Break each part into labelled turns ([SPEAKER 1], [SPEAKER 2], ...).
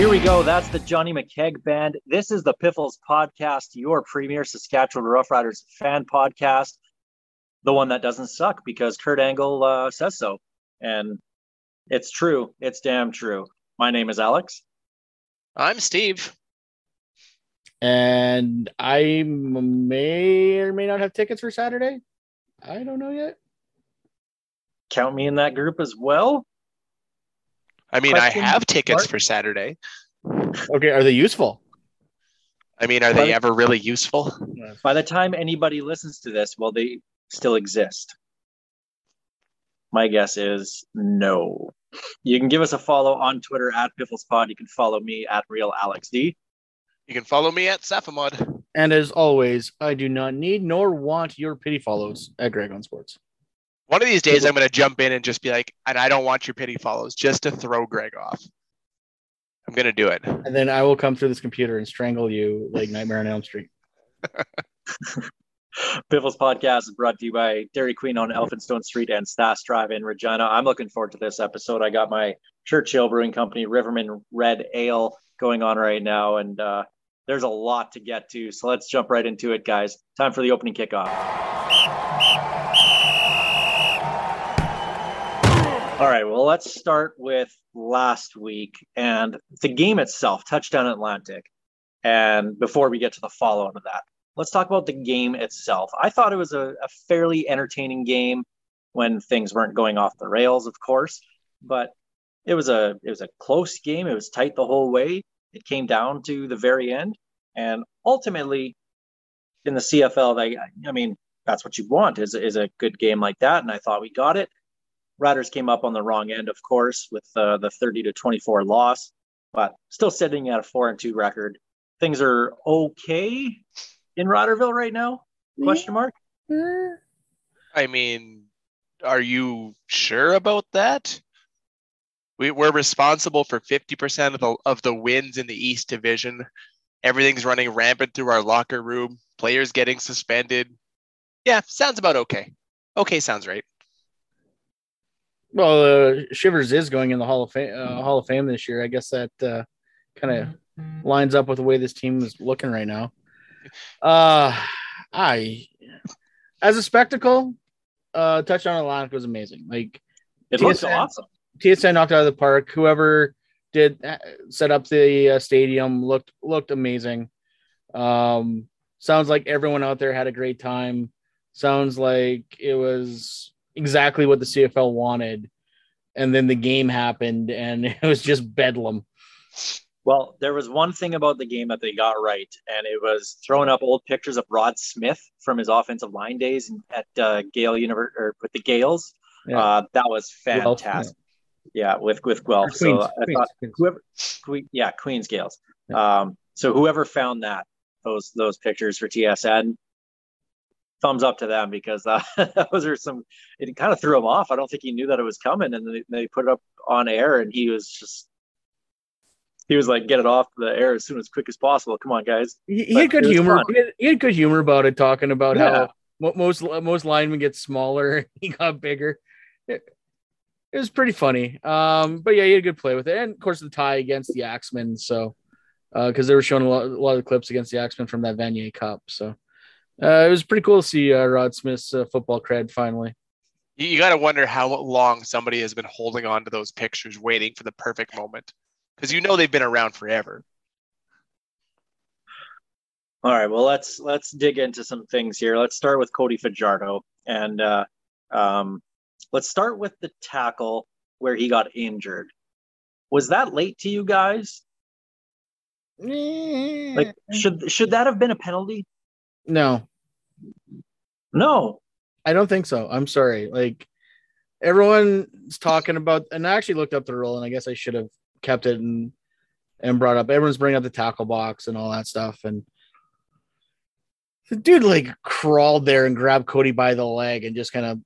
[SPEAKER 1] Here we go.
[SPEAKER 2] That's the Johnny McKeag Band. This is the Piffles Podcast, your premier Saskatchewan Roughriders fan podcast, the one that doesn't suck because Kurt Angle uh, says so. And it's true. It's damn true. My name is Alex.
[SPEAKER 3] I'm Steve.
[SPEAKER 4] and I may or may not have tickets for Saturday. I don't know yet.
[SPEAKER 2] Count me in that group as well.
[SPEAKER 3] I mean,
[SPEAKER 2] Question
[SPEAKER 3] I have tickets
[SPEAKER 2] mark?
[SPEAKER 3] for Saturday.
[SPEAKER 4] Okay, are they useful?
[SPEAKER 3] I mean, are they ever really useful?
[SPEAKER 2] By the time anybody listens to this, will they still exist? My guess is no. You can give us a follow on Twitter at PifflesPod. You can follow me at Real Alex D.
[SPEAKER 3] You can follow me at Saphamod.
[SPEAKER 4] And as always, I do not need nor want your pity follows at Greg on Sports.
[SPEAKER 3] One of these days, I'm going to jump in and just be like, and I don't want your pity follows just to throw Greg off. I'm going to do it.
[SPEAKER 4] And then I will come through this computer and strangle you like Nightmare on Elm Street.
[SPEAKER 2] Piffles podcast is brought to you by Dairy Queen on Elphinstone Street and Stas Drive in Regina. I'm looking forward to this episode. I got my Churchill Brewing Company Riverman Red Ale going on right now, and uh, there's a lot to get to. So let's jump right into it, guys. Time for the opening kickoff. All right, well, let's start with last week and the game itself, Touchdown Atlantic. And before we get to the follow on to that, let's talk about the game itself. I thought it was a, a fairly entertaining game when things weren't going off the rails, of course, but it was a it was a close game. It was tight the whole way. It came down to the very end, and ultimately, in the CFL, they I mean that's what you want is is a good game like that, and I thought we got it. Riders came up on the wrong end, of course, with uh, the 30 to 24 loss, but still sitting at a four and two record. Things are okay in Riderville right now? Question mark.
[SPEAKER 3] I mean, are you sure about that? We, we're responsible for 50% of the, of the wins in the East Division. Everything's running rampant through our locker room. Players getting suspended. Yeah, sounds about okay. Okay, sounds right.
[SPEAKER 4] Well, uh, Shivers is going in the Hall of Fame, uh, Hall of Fame this year. I guess that uh, kind of lines up with the way this team is looking right now. Uh, I, as a spectacle, uh, touchdown Atlantic was amazing. Like
[SPEAKER 2] It looks awesome.
[SPEAKER 4] TSN knocked out of the park. Whoever did uh, set up the uh, stadium looked looked amazing. Um, sounds like everyone out there had a great time. Sounds like it was exactly what the CFL wanted. And then the game happened, and it was just bedlam.
[SPEAKER 2] Well, there was one thing about the game that they got right, and it was throwing up old pictures of Rod Smith from his offensive line days at uh, Gale University or with the Gaels.
[SPEAKER 4] Yeah.
[SPEAKER 2] Uh, that was
[SPEAKER 4] Guelph,
[SPEAKER 2] fantastic. yeah. with with Guelph.
[SPEAKER 4] Or
[SPEAKER 2] So
[SPEAKER 4] Queens,
[SPEAKER 2] I thought
[SPEAKER 4] Queens.
[SPEAKER 2] whoever, que- yeah, Queens Gaels. Um, so whoever found that those those pictures for TSN, thumbs up to them because uh, those are some. It kind of threw him off. I don't think he knew that it was coming, and they, they put it up on air, and he was just. He was like, "Get it off the air as soon as quick as possible." Come on, guys.
[SPEAKER 4] He, he had good humor. He had, he had good humor about it, talking about
[SPEAKER 2] Yeah.
[SPEAKER 4] how most most linemen get smaller. He got bigger. It, it was pretty funny. Um, but yeah, he had a good play with it, and of course the tie against the Axemen. So uh because they were showing a lot, a lot of clips against the Axemen from that Vanier Cup. So uh, it was pretty cool to see uh, Rod Smith's uh, football cred finally.
[SPEAKER 3] You, you got to wonder how long somebody has been holding on to those pictures, waiting for the perfect moment. Because you know they've been around forever.
[SPEAKER 2] All right, well let's let's dig into some things here. Let's start with Cody Fajardo, and uh, um, let's start with the tackle where he got injured. Was that late to you guys? Like,
[SPEAKER 4] Mm-hmm.
[SPEAKER 2] should should that have been a penalty?
[SPEAKER 4] no,
[SPEAKER 2] No.
[SPEAKER 4] I don't think so. I'm sorry. Like everyone's talking about, and I actually looked up the rule, and I guess I should have kept it and and brought up. Everyone's bringing up the tackle box and all that stuff, and the dude like crawled there and grabbed Cody by the leg and just kind of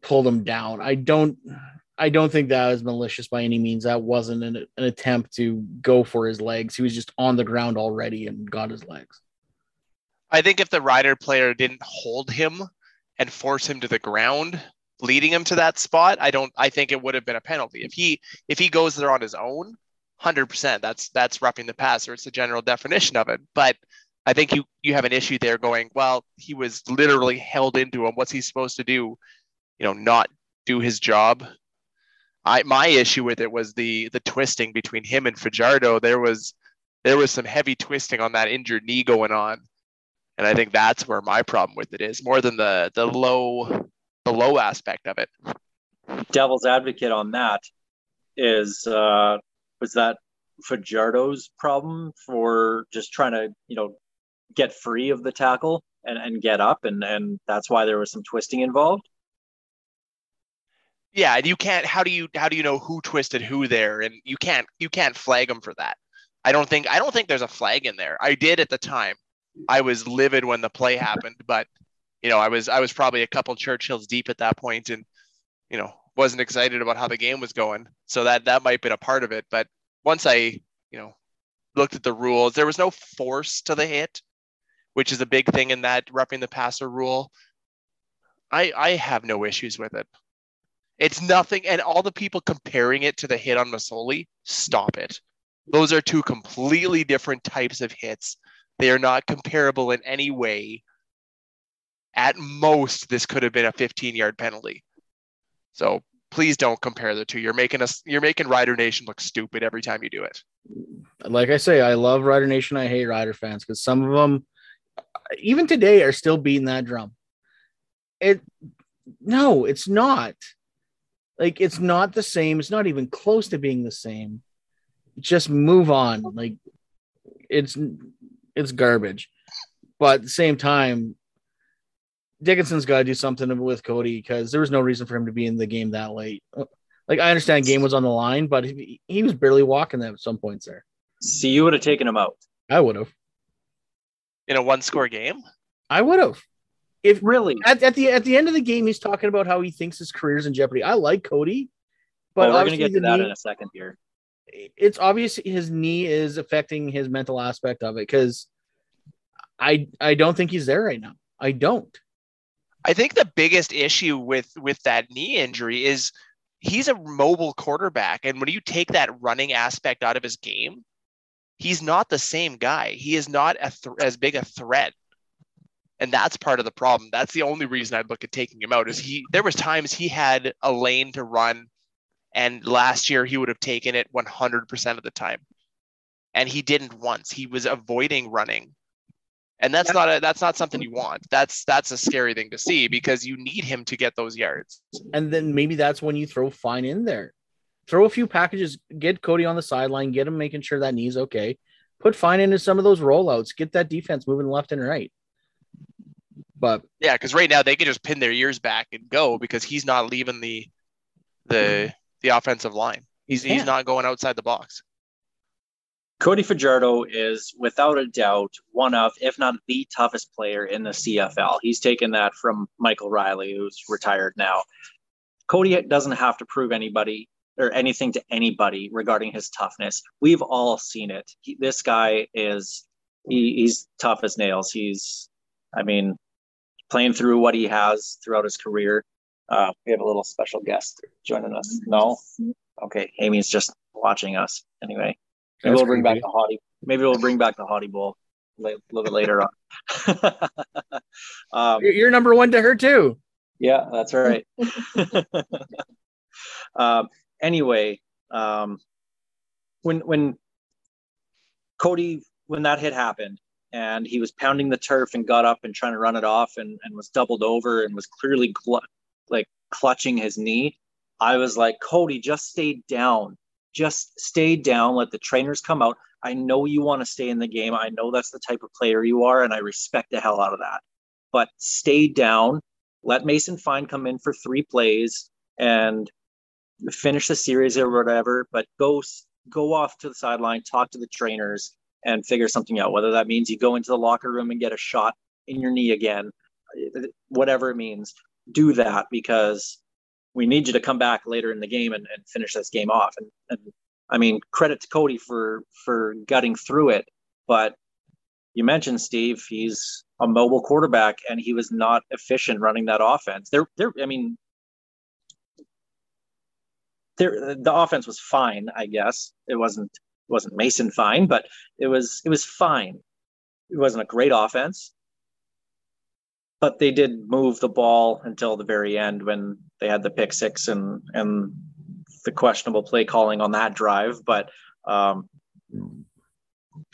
[SPEAKER 4] pulled him down. I don't. I don't think that was malicious by any means. That wasn't an, an attempt to go for his legs. He was just on the ground already and got his legs.
[SPEAKER 3] I think if the rider player didn't hold him and force him to the ground, leading him to that spot, I don't. I think it would have been a penalty if he if he goes there on his own. Hundred percent. That's that's roughing the passer. It's the general definition of it. But I think you you have an issue there. Going well, he was literally held into him. What's he supposed to do? You know, not do his job. I my issue with it was the the twisting between him and Fajardo. There was there was some heavy twisting on that injured knee going on, and I think that's where my problem with it is more than the the low the low aspect of it.
[SPEAKER 2] Devil's advocate on that is uh, was that Fajardo's problem for just trying to you know get free of the tackle and, and get up, and and that's why there was some twisting involved.
[SPEAKER 3] Yeah, and you can't. How do you how do you know who twisted who there? And you can't you can't flag them for that. I don't think I don't think there's a flag in there. I did at the time. I was livid when the play happened, but you know I was I was probably a couple Churchills deep at that point, and you know wasn't excited about how the game was going. So that that might have been a part of it. But once I you know looked at the rules, there was no force to the hit, which is a big thing in that roughing the passer rule. I I have no issues with it. It's nothing, and all the people comparing it to the hit on Masoli, stop it. Those are two completely different types of hits. They are not comparable in any way. At most, this could have been a 15 yard penalty. So please don't compare the two. You're making us you're making Rider Nation look stupid every time you do it.
[SPEAKER 4] Like I say, I love Rider Nation. I hate Rider fans because some of them, even today, are still beating that drum. It no, it's not. Like it's not the same. It's not even close to being the same. Just move on. Like it's it's garbage. But at the same time, Dickenson's got to do something with Cody because there was no reason for him to be in the game that late. Like I understand game was on the line, but he, he was barely walking them at some points there.
[SPEAKER 2] See, you would have taken him out.
[SPEAKER 4] I would have.
[SPEAKER 3] In a one score game?
[SPEAKER 4] I would have. If
[SPEAKER 2] Really?
[SPEAKER 4] at, at the at the end of the game, he's talking about how he thinks his career's in jeopardy. I like Cody,
[SPEAKER 2] But
[SPEAKER 4] but
[SPEAKER 2] we're gonna get to that
[SPEAKER 4] knee-
[SPEAKER 2] in a second here.
[SPEAKER 4] It's obvious his knee is affecting his mental aspect of it because I I don't think he's there right now. I don't.
[SPEAKER 3] I think the biggest issue with with that knee injury is he's a mobile quarterback, and when you take that running aspect out of his game, he's not the same guy. He is not th- as big a threat, and that's part of the problem. That's the only reason I'd look at taking him out. Is he? There was times he had a lane to run, and last year he would have taken it 100% of the time, and he didn't once. He was avoiding running and that's not a that's not something you want that's that's a scary thing to see because you need him to get those yards
[SPEAKER 4] And then maybe that's when you throw Fine in there. Throw a few packages, get Cody on the sideline, get him making sure that knee's okay. Put Fine into some of those rollouts, get that defense moving left and right. But
[SPEAKER 3] yeah because right now they can just pin their ears back and go because he's not leaving the the the offensive line he's
[SPEAKER 4] Yeah.
[SPEAKER 3] he's not going outside the box
[SPEAKER 2] Cody Fajardo is without a doubt one of, if not the toughest player in the CFL. He's taken that from Michael Reilly, who's retired now. Cody doesn't have to prove anybody or anything to anybody regarding his toughness. We've all seen it. He, this guy is he, he's tough as nails. He's, I mean, playing through what he has throughout his career. Uh, we have a little special guest joining us. No, okay, Amy's just watching us anyway. Maybe
[SPEAKER 4] That's
[SPEAKER 2] we'll bring
[SPEAKER 4] creepy.
[SPEAKER 2] back the hottie. Maybe we'll bring back the hottie bowl a little bit later on. um,
[SPEAKER 4] you're, number one to her too.
[SPEAKER 2] yeah, that's right. um, anyway, um, when when Cody when that hit happened and he was pounding the turf and got up and trying to run it off and, and was doubled over and was clearly glu- like clutching his knee, I was like, Cody, just stay down. Just stay down. Let the trainers come out. I know you want to stay in the game. I know that's the type of player you are, and I respect the hell out of that. But stay down let Mason Fine come in for three plays and finish the series or whatever, but go go off to the sideline, talk to the trainers, and figure something out. Whether that means you go into the locker room and get a shot in your knee again, whatever it means, do that because we need you to come back later in the game and, and finish this game off. And, and I mean, credit to Cody for for gutting through it, but you mentioned Steve, he's a mobile quarterback and he was not efficient running that offense. There, there. I mean, there the offense was fine. I guess it wasn't it wasn't Mason fine, but it was it was fine. It wasn't a great offense, but they did move the ball until the very end when they had the pick six and and the questionable play calling on that drive. But um,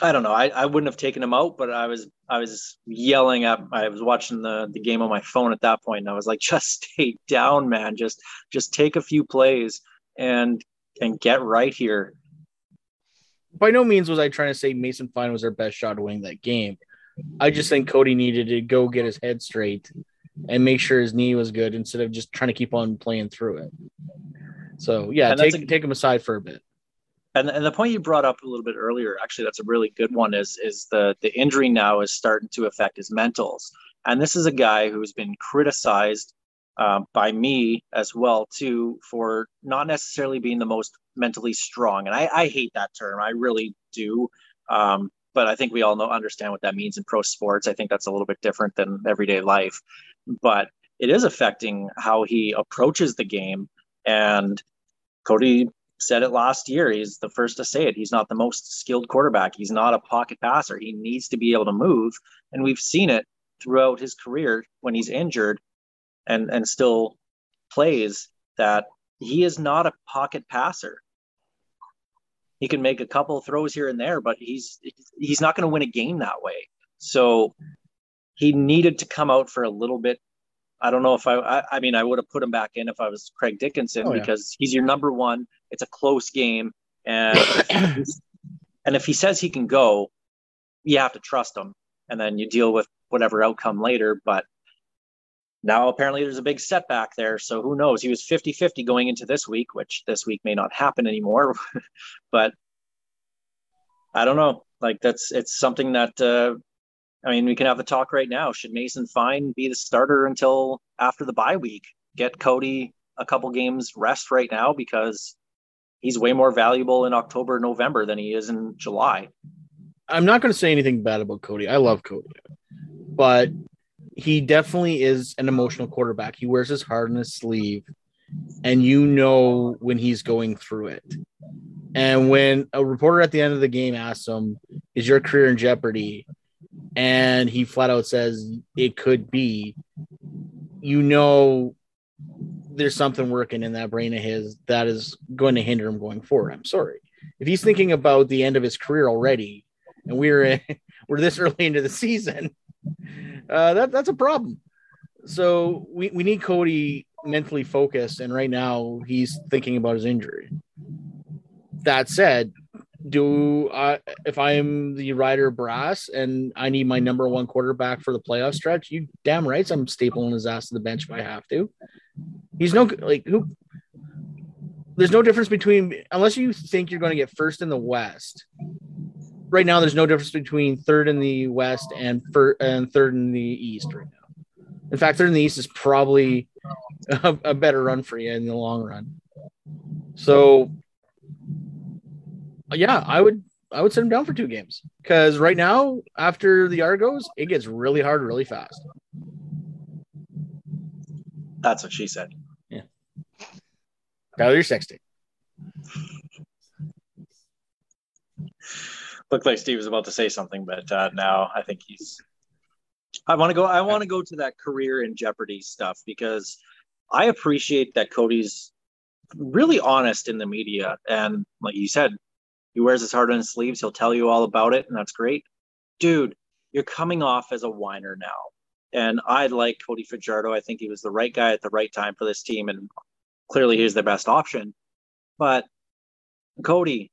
[SPEAKER 2] I don't know. I, I wouldn't have taken him out, but I was I was yelling at I was watching the the game on my phone at that point and I was like, just stay down, man. Just just take a few plays and and get right here.
[SPEAKER 4] By no means was I trying to say Mason Fine was their best shot of winning that game. I just think Cody needed to go get his head straight and make sure his knee was good instead of just trying to keep on playing through it. So yeah, take
[SPEAKER 2] a-
[SPEAKER 4] take him aside for a bit.
[SPEAKER 2] And and the point you brought up a little bit earlier, actually, that's a really good one. Is is the the injury now is starting to affect his mentals, and this is a guy who's been criticized um, by me as well too for not necessarily being the most mentally strong, and I, I hate that term. I really do. Um, but I think we all know understand what that means in pro sports. I think that's a little bit different than everyday life, but it is affecting how he approaches the game. And Cody said it last year. He's the first to say it. He's not the most skilled quarterback. He's not a pocket passer. He needs to be able to move. And we've seen it throughout his career when he's injured and, and still plays that he is not a pocket passer. He can make a couple of throws here and there, but he's he's not going to win a game that way. So he needed to come out for a little bit. I don't know if I, I, I mean, I would have put him back in if I was Craig Dickenson
[SPEAKER 4] Oh, yeah.
[SPEAKER 2] because he's your number one. It's a close game, and and if he says he can go, you have to trust him, and then you deal with whatever outcome later. But now apparently there's a big setback there, so who knows? He was 50-50 going into this week, which this week may not happen anymore, but I don't know. Like that's it's something that uh, I mean, we can have the talk right now. Should Mason Fine be the starter until after the bye week? Get Cody a couple games rest right now because he's way more valuable in October, November than he is in July.
[SPEAKER 4] I'm not going to say anything bad about Cody. I love Cody, but he definitely is an emotional quarterback. He wears his heart on his sleeve, and you know when he's going through it. And when a reporter at the end of the game asks him, "Is your career in jeopardy?" and he flat out says it could be, you know there's something working in that brain of his that is going to hinder him going forward. I'm sorry. If he's thinking about the end of his career already, and we're in we're this early into the season, uh, that that's a problem. So we, we need Cody mentally focused, and right now he's thinking about his injury. That said, do I if I'm the rider brass and I need my number one quarterback for the playoff stretch, you damn right I'm stapling his ass to the bench if I have to. He's no like who there's no difference between unless you think you're going to get first in the West. Right now, there's no difference between third in the West and fir- and third in the East right now. In fact, third in the East is probably a, a better run for you in the long run. So, yeah, I would I would sit him down for two games because right now, after the Argos, it gets really hard really fast.
[SPEAKER 2] That's what she said.
[SPEAKER 4] Yeah, Tyler, you're sexting.
[SPEAKER 2] Looked like Steve was about to say something, but uh, now I think he's. I want to go. I want to go to that career in jeopardy stuff because I appreciate that Cody's really honest in the media, and like you said, he wears his heart on his sleeves. He'll tell you all about it, and that's great, dude. You're coming off as a whiner now, and I like Cody Fajardo. I think he was the right guy at the right time for this team, and clearly he's the best option. But Cody,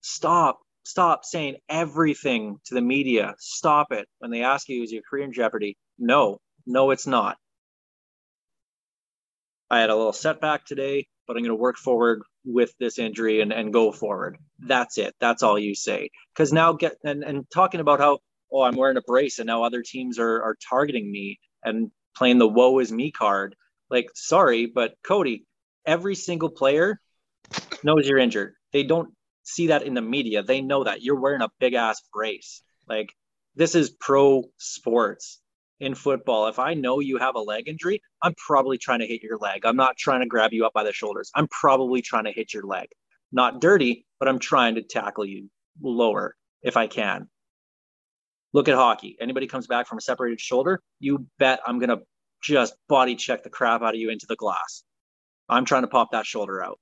[SPEAKER 2] stop stop saying everything to the media. Stop it. When they ask you, is your career in jeopardy? No, no, it's not. I had a little setback today, but I'm going to work forward with this injury and, and go forward. That's it. That's all you say. Because now get and, and talking about how oh I'm wearing a brace and now other teams are are targeting me and playing the woe is me card. Like sorry, but Cody, every single player knows you're injured. They don't see that in the media. They know that you're wearing a big ass brace. Like this is pro sports in football. If I know you have a leg injury, I'm probably trying to hit your leg. I'm not trying to grab you up by the shoulders. I'm probably trying to hit your leg. Not dirty, but I'm trying to tackle you lower if I can. Look at hockey. Anybody comes back from a separated shoulder, you bet I'm going to just body check the crap out of you into the glass. I'm trying to pop that shoulder out.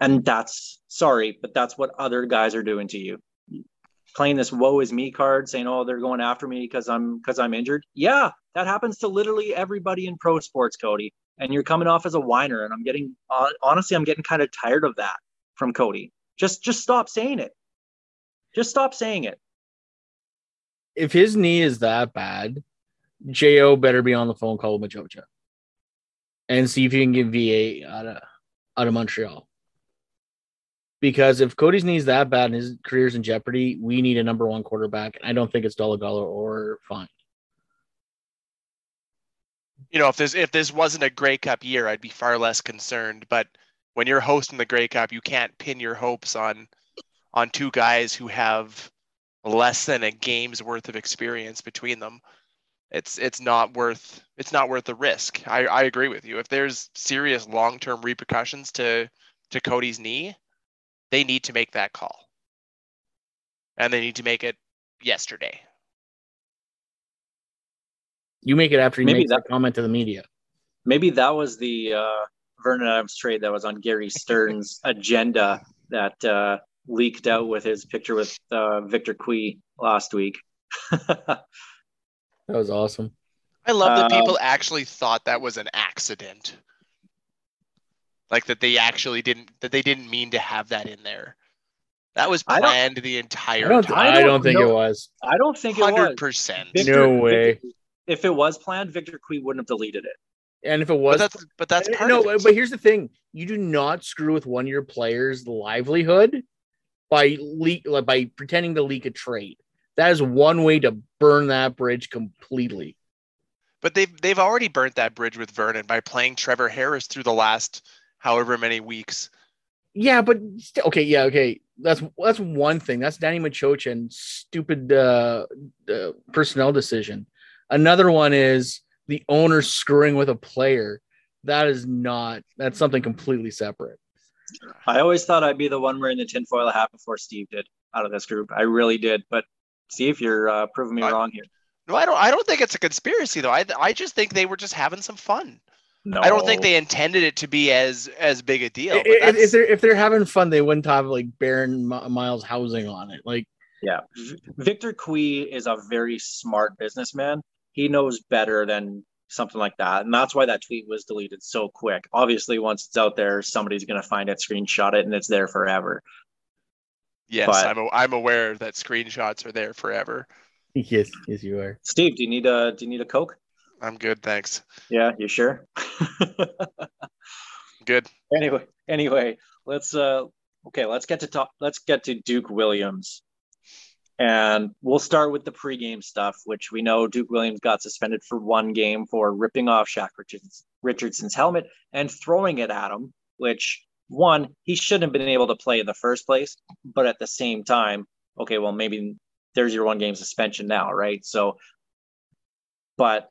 [SPEAKER 2] And that's sorry, but that's what other guys are doing to you. Playing this woe is me card, saying, "Oh, they're going after me because I'm because I'm injured." Yeah, that happens to literally everybody in pro sports, Cody. And you're coming off as a whiner, and I'm getting hon- honestly, I'm getting kind of tired of that from Cody. Just just stop saying it. Just stop saying it.
[SPEAKER 4] If his knee is that bad, Jo better be on the phone call with Maciocia and see if you can get VA out of out of Montreal. Because if Cody's knee is that bad and his career's in jeopardy, we need a number one quarterback. And I don't think it's Dolegala or Fine.
[SPEAKER 3] You know, if this if this wasn't a Grey Cup year, I'd be far less concerned. But when you're hosting the Grey Cup, you can't pin your hopes on on two guys who have less than a game's worth of experience between them. It's it's not worth it's not worth the risk. I, I agree with you. If there's serious long term repercussions to to Cody's knee, they need to make that call. And they need to make it yesterday.
[SPEAKER 4] You make it after he
[SPEAKER 2] Maybe
[SPEAKER 4] makes that,
[SPEAKER 2] that-
[SPEAKER 4] comment to the media.
[SPEAKER 2] Maybe that was the uh, Vernon Adams trade that was on Gary Stern's agenda that uh, leaked out with his picture with uh, Victor Cui last week.
[SPEAKER 4] That was awesome.
[SPEAKER 3] I love that
[SPEAKER 2] Um,
[SPEAKER 3] people actually thought that was an accident. Like that they actually didn't that they didn't mean to have that in there. That was planned the
[SPEAKER 4] I
[SPEAKER 3] entire
[SPEAKER 4] don't,
[SPEAKER 3] time.
[SPEAKER 4] I
[SPEAKER 2] don't
[SPEAKER 4] don't think it was.
[SPEAKER 2] I don't think it
[SPEAKER 3] Hundred
[SPEAKER 2] was.
[SPEAKER 3] percent.
[SPEAKER 2] Victor-
[SPEAKER 4] No way.
[SPEAKER 2] Victor- if it was planned, Victor Cui wouldn't have deleted it.
[SPEAKER 4] And if it
[SPEAKER 3] But
[SPEAKER 4] was
[SPEAKER 3] that's but that's part
[SPEAKER 4] no,
[SPEAKER 3] of it.
[SPEAKER 4] but here's the thing: you do not screw with one of your players' livelihood by leak by pretending to leak a trade. That is one way to burn that bridge completely.
[SPEAKER 3] But they've they've already burnt that bridge with Vernon by playing Trevor Harris through the last however many weeks.
[SPEAKER 4] Yeah, but st- okay, yeah, okay. That's that's one thing. That's Danny Maciocia's stupid uh, uh, personnel decision. Another one is the owner screwing with a player. That is not. That's something completely separate.
[SPEAKER 2] I always thought I'd be the one wearing the tinfoil hat before Steve did out of this group. I really did. But see if you're uh, proving me
[SPEAKER 3] I-
[SPEAKER 2] wrong here.
[SPEAKER 3] No, I don't I don't think it's a conspiracy though. I I just think they were just having some fun.
[SPEAKER 2] No,
[SPEAKER 3] I don't think they intended it to be as as big a deal. But
[SPEAKER 4] If, if they're if they're having fun, they wouldn't have like Baron Mi- Miles housing on it. Like
[SPEAKER 2] Yeah, Victor Cui is a very smart businessman. He knows better than something like that, and that's why that tweet was deleted so quick. Obviously, once it's out there, somebody's gonna find it, screenshot it, and it's there forever.
[SPEAKER 3] yes,
[SPEAKER 2] but-
[SPEAKER 3] I'm a, I'm aware that screenshots are there forever.
[SPEAKER 4] yes, yes, you are.
[SPEAKER 2] Steve, do you need a do you need a coke?
[SPEAKER 3] I'm good, thanks.
[SPEAKER 2] Yeah, you sure?
[SPEAKER 3] Good.
[SPEAKER 2] anyway, anyway, let's uh okay, let's get to talk let's get to Duke Williams. And we'll start with the pregame stuff, which we know Duke Williams got suspended for one game for ripping off Shaq Richards, Richardson's helmet and throwing it at him, which one, he shouldn't have been able to play in the first place. But at the same time, okay, well, maybe there's your one game suspension now, right? So, but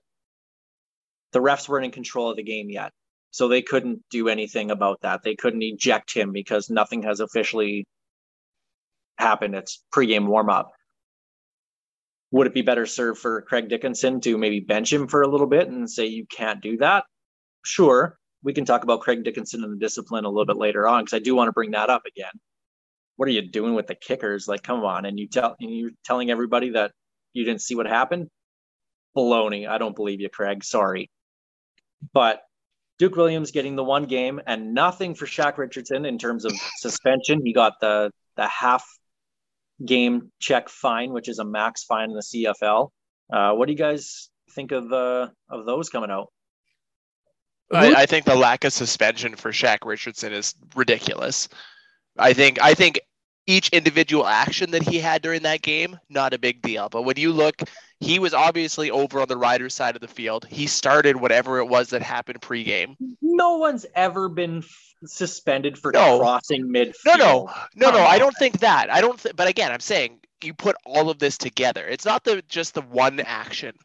[SPEAKER 2] the refs weren't in control of the game yet. So they couldn't do anything about that. They couldn't eject him because nothing has officially happened. It's pregame warm up. Would it be better served for Craig Dickenson to maybe bench him for a little bit and say you can't do that? Sure. We can talk about Craig Dickenson and the discipline a little bit later on because I do want to bring that up again. What are you doing with the kickers? Like, come on. And you tell and you're telling everybody that you didn't see what happened? Baloney. I don't believe you, Craig. Sorry. But Duke Williams getting the one game and nothing for Shaq Richardson in terms of suspension. He got the the half game check fine, which is a max fine in the CFL. Uh, what do you guys think of uh, of those coming out?
[SPEAKER 3] I, I think the lack of suspension for Shaq Richardson is ridiculous. I think I think each individual action that he had during that game, not a big deal. But when you look, he was obviously over on the rider's side of the field. He started whatever it was that happened pregame.
[SPEAKER 2] No one's ever been f- suspended for
[SPEAKER 3] No.
[SPEAKER 2] crossing midfield.
[SPEAKER 3] No, no, no, no. I don't think that. I don't. Th- but again, I'm saying you put all of this together. It's not the just the one action.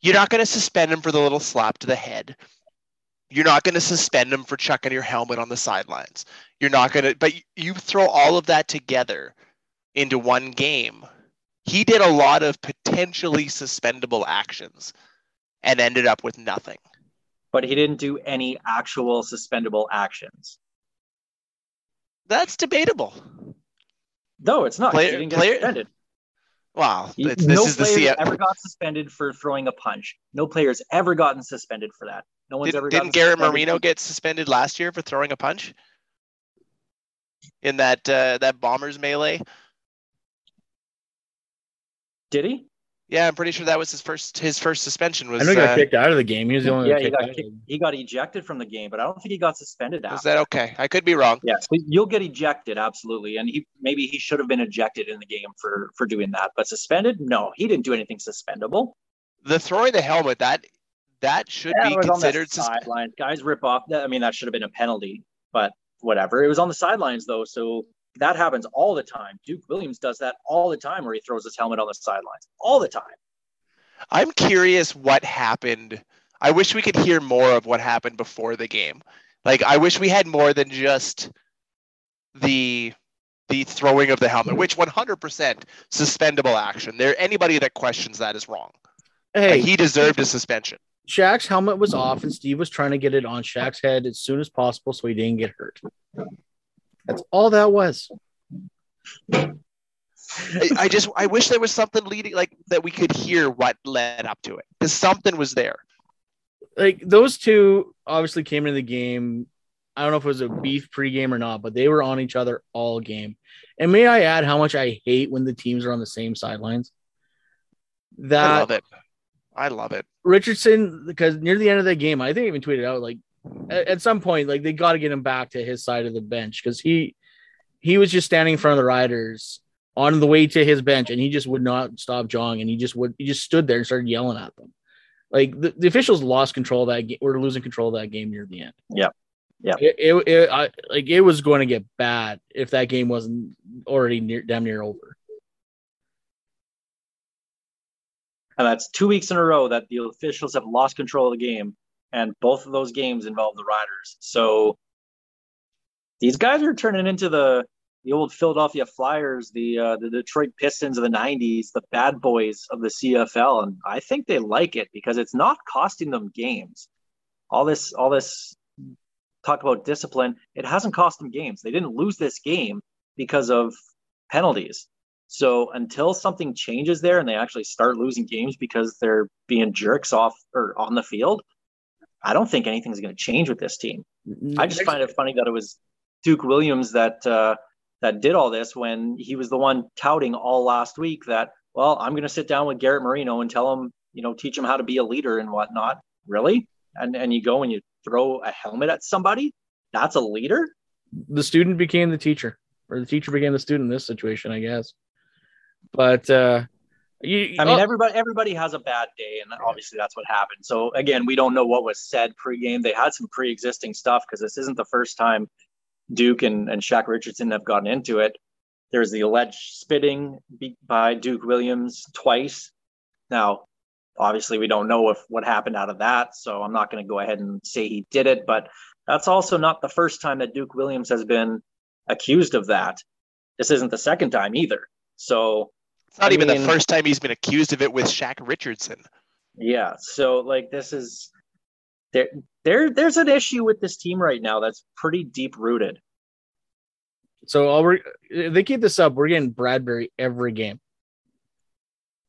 [SPEAKER 3] You're not going to suspend him for the little slap to the head. You're not going to suspend him for chucking your helmet on the sidelines. You're not going to. But you- throw all of that together into one game. He did a lot of potentially suspendable actions and ended up with nothing.
[SPEAKER 2] But he didn't do any actual suspendable actions.
[SPEAKER 3] That's debatable.
[SPEAKER 2] No, it's not.
[SPEAKER 3] Player-
[SPEAKER 2] he didn't get
[SPEAKER 3] player-
[SPEAKER 2] suspended.
[SPEAKER 3] Wow, this
[SPEAKER 2] no
[SPEAKER 3] is the
[SPEAKER 2] players ever got suspended for throwing a punch. No players ever gotten suspended for that. No one's
[SPEAKER 3] Didn't,
[SPEAKER 2] ever
[SPEAKER 3] didn't Garrett
[SPEAKER 2] suspended
[SPEAKER 3] Marino get suspended last year for throwing a punch in that uh, that Bombers melee?
[SPEAKER 2] Did he?
[SPEAKER 3] Yeah, I'm pretty sure that was his first his first suspension was.
[SPEAKER 4] I know he got
[SPEAKER 3] uh,
[SPEAKER 4] kicked out of the game. He was the only
[SPEAKER 2] Yeah,
[SPEAKER 4] one
[SPEAKER 2] he got kicked, he got ejected from the game, but I don't think he got suspended
[SPEAKER 3] was
[SPEAKER 2] after.
[SPEAKER 3] that okay? I could be wrong.
[SPEAKER 2] Yes, you'll get ejected absolutely, and he maybe he should have been ejected in the game for for doing that, but suspended? No, he didn't do anything suspendable.
[SPEAKER 3] The throwing the helmet that that should
[SPEAKER 2] Yeah,
[SPEAKER 3] be
[SPEAKER 2] it was on the
[SPEAKER 3] considered. sus-
[SPEAKER 2] sideline. Guys rip off. that. I mean, that should have been a penalty, but whatever. It was on the sidelines though, so that happens all the time. Duke Williams does that all the time, where he throws his helmet on the sidelines all the time.
[SPEAKER 3] I'm curious what happened. I wish we could hear more of what happened before the game. Like I wish we had more than just the the throwing of the helmet, which 100% suspendable action. There anybody that questions that is wrong.
[SPEAKER 4] Hey,
[SPEAKER 3] Like, he deserved a suspension.
[SPEAKER 4] Shaq's helmet was off, and Steve was trying to get it on Shaq's head as soon as possible so he didn't get hurt. That's all that was.
[SPEAKER 3] I, I just I wish there was something leading like that we could hear what led up to it because something was there.
[SPEAKER 4] Like those two obviously came into the game. I don't know if it was a beef pregame or not, but they were on each other all game. And may I add how much I hate when the teams are on the same sidelines?
[SPEAKER 3] I
[SPEAKER 4] That
[SPEAKER 3] love it. I love it.
[SPEAKER 4] Richardson, because near the end of the game, I think I even tweeted out like at, at some point, like they got to get him back to his side of the bench because he he was just standing in front of the riders on the way to his bench, and he just would not stop jawing, and he just would he just stood there and started yelling at them. Like the, the officials lost control of that game, were losing control of that game near the end.
[SPEAKER 2] Yep. Yeah.
[SPEAKER 4] It, it, it I, like it was going to get bad if that game wasn't already near damn near over.
[SPEAKER 2] And that's two weeks in a row that the officials have lost control of the game, and both of those games involve the Riders. So these guys are turning into the the old Philadelphia Flyers, the uh, the Detroit Pistons of the '90s, the bad boys of the CFL, and I think they like it because it's not costing them games. All this, all this talk about discipline, it hasn't cost them games. They didn't lose this game because of penalties. So until something changes there and they actually start losing games because they're being jerks off or on the field, I don't think anything's going to change with this team. I just find it funny that it was Duke Williams that uh, that did all this when he was the one touting all last week that well, I'm going to sit down with Garrett Marino and tell him, you know, teach him how to be a leader and whatnot. Really? And and you go and you throw a helmet at somebody? That's a leader?
[SPEAKER 4] the student became the teacher, or the teacher became the student in this situation, I guess. But uh, you,
[SPEAKER 2] I mean,
[SPEAKER 4] oh,
[SPEAKER 2] everybody everybody has a bad day, and obviously that's what happened. So again, we don't know what was said pregame. They had some pre-existing stuff because this isn't the first time Duke and, and Shaq Richardson have gotten into it. There's the alleged spitting by Duke Williams twice. Now, obviously, we don't know if what happened out of that, so I'm not going to go ahead and say he did it. But that's also not the first time that Duke Williams has been accused of that. This isn't the second time either. So
[SPEAKER 3] It's not
[SPEAKER 2] I
[SPEAKER 3] even
[SPEAKER 2] mean-
[SPEAKER 3] the first time he's been accused of it with Shaq Richardson.
[SPEAKER 2] Yeah. So like this is there there there's an issue with this team right now that's pretty deep rooted.
[SPEAKER 4] so I'll re- they keep this up, we're getting Bradbury every game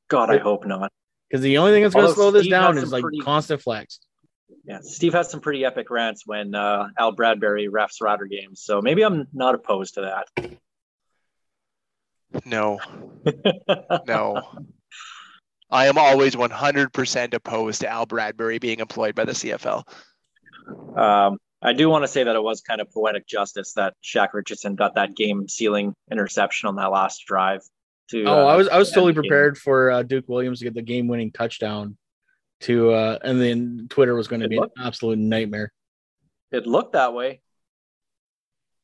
[SPEAKER 2] God, I hope not.
[SPEAKER 4] because the only thing that's going to
[SPEAKER 2] Although
[SPEAKER 4] slow this
[SPEAKER 2] Steve
[SPEAKER 4] down is
[SPEAKER 2] some
[SPEAKER 4] like
[SPEAKER 2] pretty-
[SPEAKER 4] constant flex.
[SPEAKER 2] Yeah. Steve has some pretty epic rants when uh Al Bradbury refs Rider games. So maybe I'm not opposed to that.
[SPEAKER 3] No, no. I am always 100% opposed to Al Bradbury being employed by the CFL.
[SPEAKER 2] Um, I do want to say that it was kind of poetic justice that Shaq Richardson got that game sealing interception on that last drive. To
[SPEAKER 4] Oh,
[SPEAKER 2] uh,
[SPEAKER 4] I was I was totally
[SPEAKER 2] the game.
[SPEAKER 4] prepared for uh, Duke Williams to get the game winning touchdown. To uh, and then Twitter was going to
[SPEAKER 2] Good
[SPEAKER 4] be an absolute nightmare.
[SPEAKER 2] It looked that way,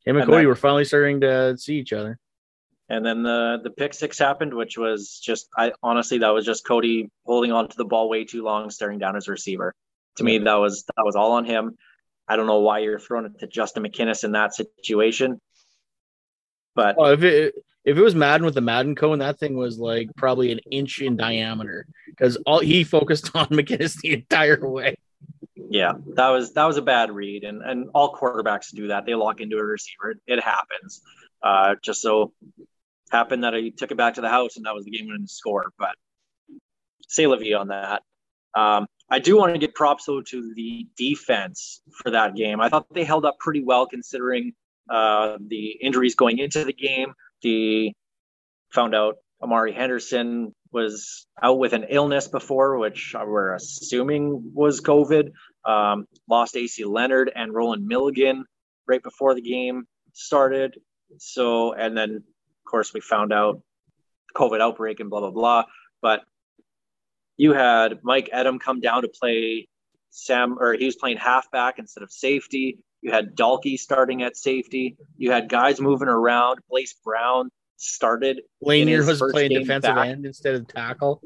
[SPEAKER 4] Him and
[SPEAKER 2] And
[SPEAKER 4] Cody
[SPEAKER 2] that-
[SPEAKER 4] were finally starting to see each other.
[SPEAKER 2] And then the the pick six happened, which was just I honestly that was just Cody holding on to the ball way too long, staring down his receiver. To me, that was that was all on him. I don't know why you're throwing it to Justin McInnis in that situation, but
[SPEAKER 4] Oh, if it if it was Madden with the Madden cone, that thing was like probably an inch in diameter because all he focused on McInnis the entire way.
[SPEAKER 2] yeah, that was that was a bad read, and and all quarterbacks do that. They lock into a receiver. It happens. Uh, just so happened that I took it back to the house, and that was the game winning score. But say vie on that. Um, I do want to give props though to the defense for that game. I thought they held up pretty well considering uh, the injuries going into the game. The found out Amari Henderson was out with an illness before, which we're assuming was COVID. Um, lost AC Leonard and Roland Milligan right before the game started. So, and then of course we found out COVID outbreak and blah blah blah. But you had Mike Edem come down to play Sam, or he was playing halfback instead of safety. You had Dalkey starting at safety. You had guys moving around. Blaze Brown started
[SPEAKER 4] Lanier was playing defensive
[SPEAKER 2] back.
[SPEAKER 4] end instead of tackle.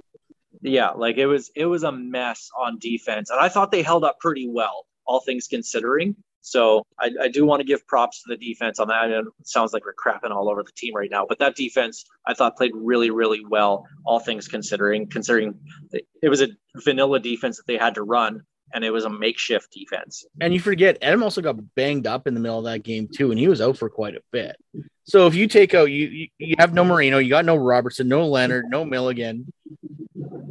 [SPEAKER 2] yeah, like it was it was a mess on defense, and I thought they held up pretty well, all things considering. So I, I do want to give props to the defense on that. And it sounds like we're crapping all over the team right now, but that defense I thought played really really well, all things considering. Considering it was a vanilla defense that they had to run, and it was a makeshift defense.
[SPEAKER 4] And you forget Adam also got banged up in the middle of that game too, and he was out for quite a bit. So if you take out you you, you have no Marino, you got no Robertson, no Leonard, no Milligan.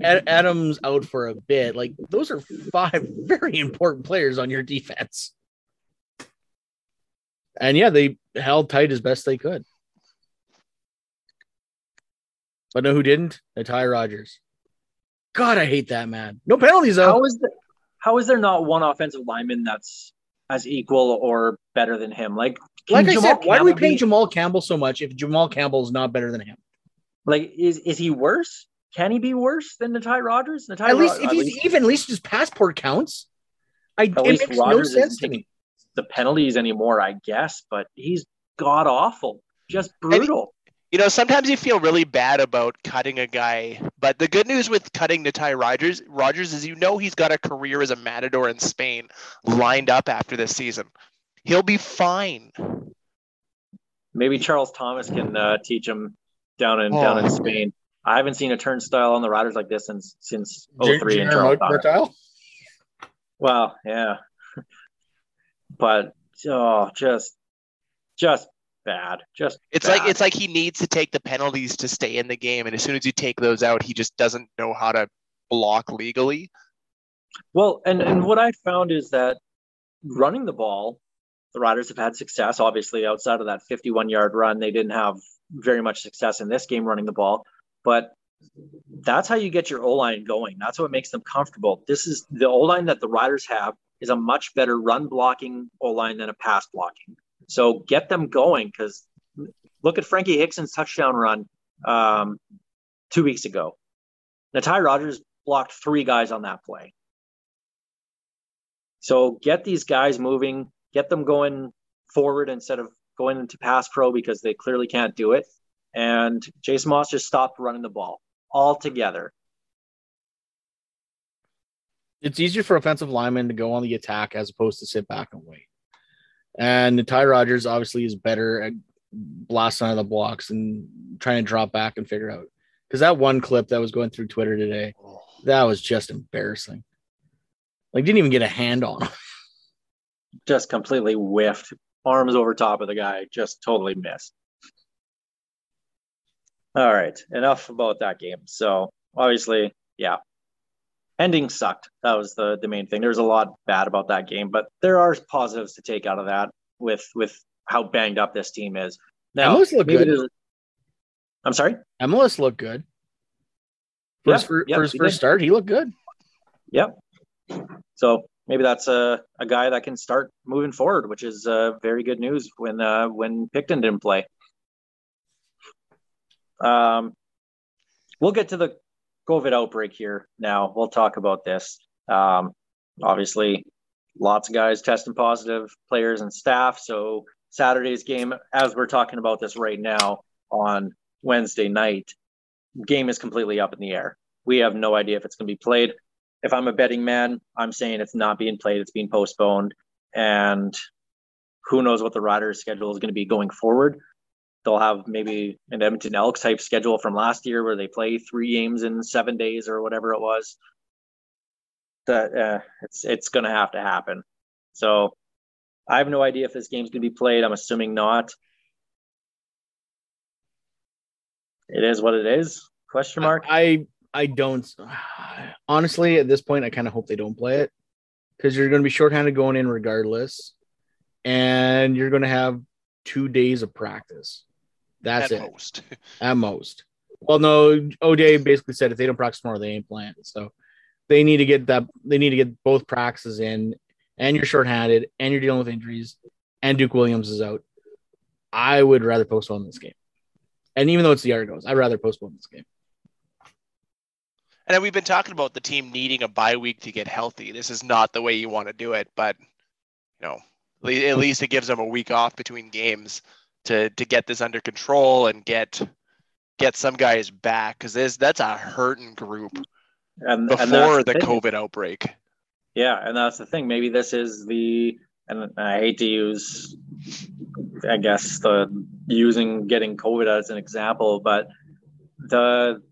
[SPEAKER 4] Ad- Adams out for a bit. Like those are five very important players on your defense. And yeah, they held tight as best they could. But no, who didn't? Ty Rogers. God, I hate that man. No penalties though.
[SPEAKER 2] How is the, how is there not one offensive lineman that's as equal or better than him? Like,
[SPEAKER 4] like I
[SPEAKER 2] Jamal
[SPEAKER 4] said, why are we
[SPEAKER 2] Campbell
[SPEAKER 4] paying
[SPEAKER 2] be-
[SPEAKER 4] Jamal Campbell so much if Jamal Campbell is not better than him?
[SPEAKER 2] Like, is is he worse? Can he be worse than Natai Rogers? Natai
[SPEAKER 4] At least if he's even, at least his passport counts. I it
[SPEAKER 2] least
[SPEAKER 4] makes no
[SPEAKER 2] Rodgers isn't
[SPEAKER 4] sense to
[SPEAKER 2] taking
[SPEAKER 4] me.
[SPEAKER 2] The penalties anymore, I guess. But he's god awful, just brutal.
[SPEAKER 3] You know, sometimes you feel really bad about cutting a guy, but the good news with cutting Natai Rogers, Rogers is you know he's got a career as a matador in Spain lined up after this season. He'll be fine.
[SPEAKER 2] Maybe Charles Thomas can uh, teach him down in down in
[SPEAKER 3] Oh.
[SPEAKER 2] Spain. I haven't seen a turnstile on the Riders like this since since
[SPEAKER 4] J-
[SPEAKER 2] 03 and
[SPEAKER 4] Jaron
[SPEAKER 2] Charles Thomas. Well, yeah, but oh, just just bad. Just
[SPEAKER 3] It's
[SPEAKER 2] bad.
[SPEAKER 3] like it's like he needs to take the penalties to stay in the game, and as soon as you take those out, he just doesn't know how to block legally.
[SPEAKER 2] Well, and and what I found is that running the ball, the Riders have had success. Obviously, outside of that 51 yard run, they didn't have very much success in this game running the ball. But that's how you get your O line going. That's what makes them comfortable. This is the O line that the Riders have is a much better run blocking O line than a pass blocking. So get them going because look at Frankie Hickson's touchdown run um, two weeks ago. Natai Rogers blocked three guys on that play. So get these guys moving, get them going forward instead of going into pass pro because they clearly can't do it. And Jason Maas just stopped running the ball altogether.
[SPEAKER 4] It's easier for offensive linemen to go on the attack as opposed to sit back and wait. And Ty Rogers obviously is better at blasting out of the blocks and trying to drop back and figure out. Because that one clip that was going through Twitter today, that was just embarrassing. Like didn't even get a hand on him.
[SPEAKER 2] Just completely whiffed. Arms over top of the guy, just totally missed. All right, enough about that game. So obviously, yeah, ending sucked. That was the the main thing. There's a lot bad about that game, but there are positives to take out of that with with how banged up this team is. Now,
[SPEAKER 4] Ellis looked good.
[SPEAKER 2] there's- I'm sorry.
[SPEAKER 4] MLS looked good. For his,
[SPEAKER 2] Yeah, yeah,
[SPEAKER 4] for his first
[SPEAKER 2] did.
[SPEAKER 4] start, he looked good.
[SPEAKER 2] Yep. So maybe that's a, a guy that can start moving forward, which is uh, very good news when uh, when Picton didn't play. Um, we'll get to the COVID outbreak here now. We'll talk about this. Um, obviously, lots of guys testing positive, players and staff. So Saturday's game, as we're talking about this right now on Wednesday night, game is completely up in the air. We have no idea if it's going to be played. If I'm a betting man, I'm saying it's not being played, it's being postponed. And who knows what the Riders' schedule is going to be going forward. They'll have maybe an Edmonton Elks type schedule from last year where they play three games in seven days or whatever it was. That uh, it's it's going to have to happen. So I have no idea if this game's going to be played. I'm assuming not. It is what it is. Question mark.
[SPEAKER 4] I I don't honestly at this point. I kind of hope they don't play it because you're going to be shorthanded going in regardless, and you're going to have two days of practice. That's
[SPEAKER 3] at
[SPEAKER 4] it
[SPEAKER 3] most.
[SPEAKER 4] at most. Well, no, O'Day basically said if they don't practice tomorrow, they ain't playing. So they need to get that. They need to get both practices in, and you're shorthanded, and you're dealing with injuries, and Duke Williams is out. I would rather postpone this game. And even though it's the Argos, I'd rather postpone this game.
[SPEAKER 3] And we've been talking about the team needing a bye week to get healthy. This is not the way you want to do it, but you know, at least it gives them a week off between games to to get this under control and get get some guys back because this that's a hurting group
[SPEAKER 2] And, and that's
[SPEAKER 3] before the. COVID outbreak.
[SPEAKER 2] Yeah, and that's the thing. Maybe this is the, and I hate to use, I guess the using getting COVID as an example, but the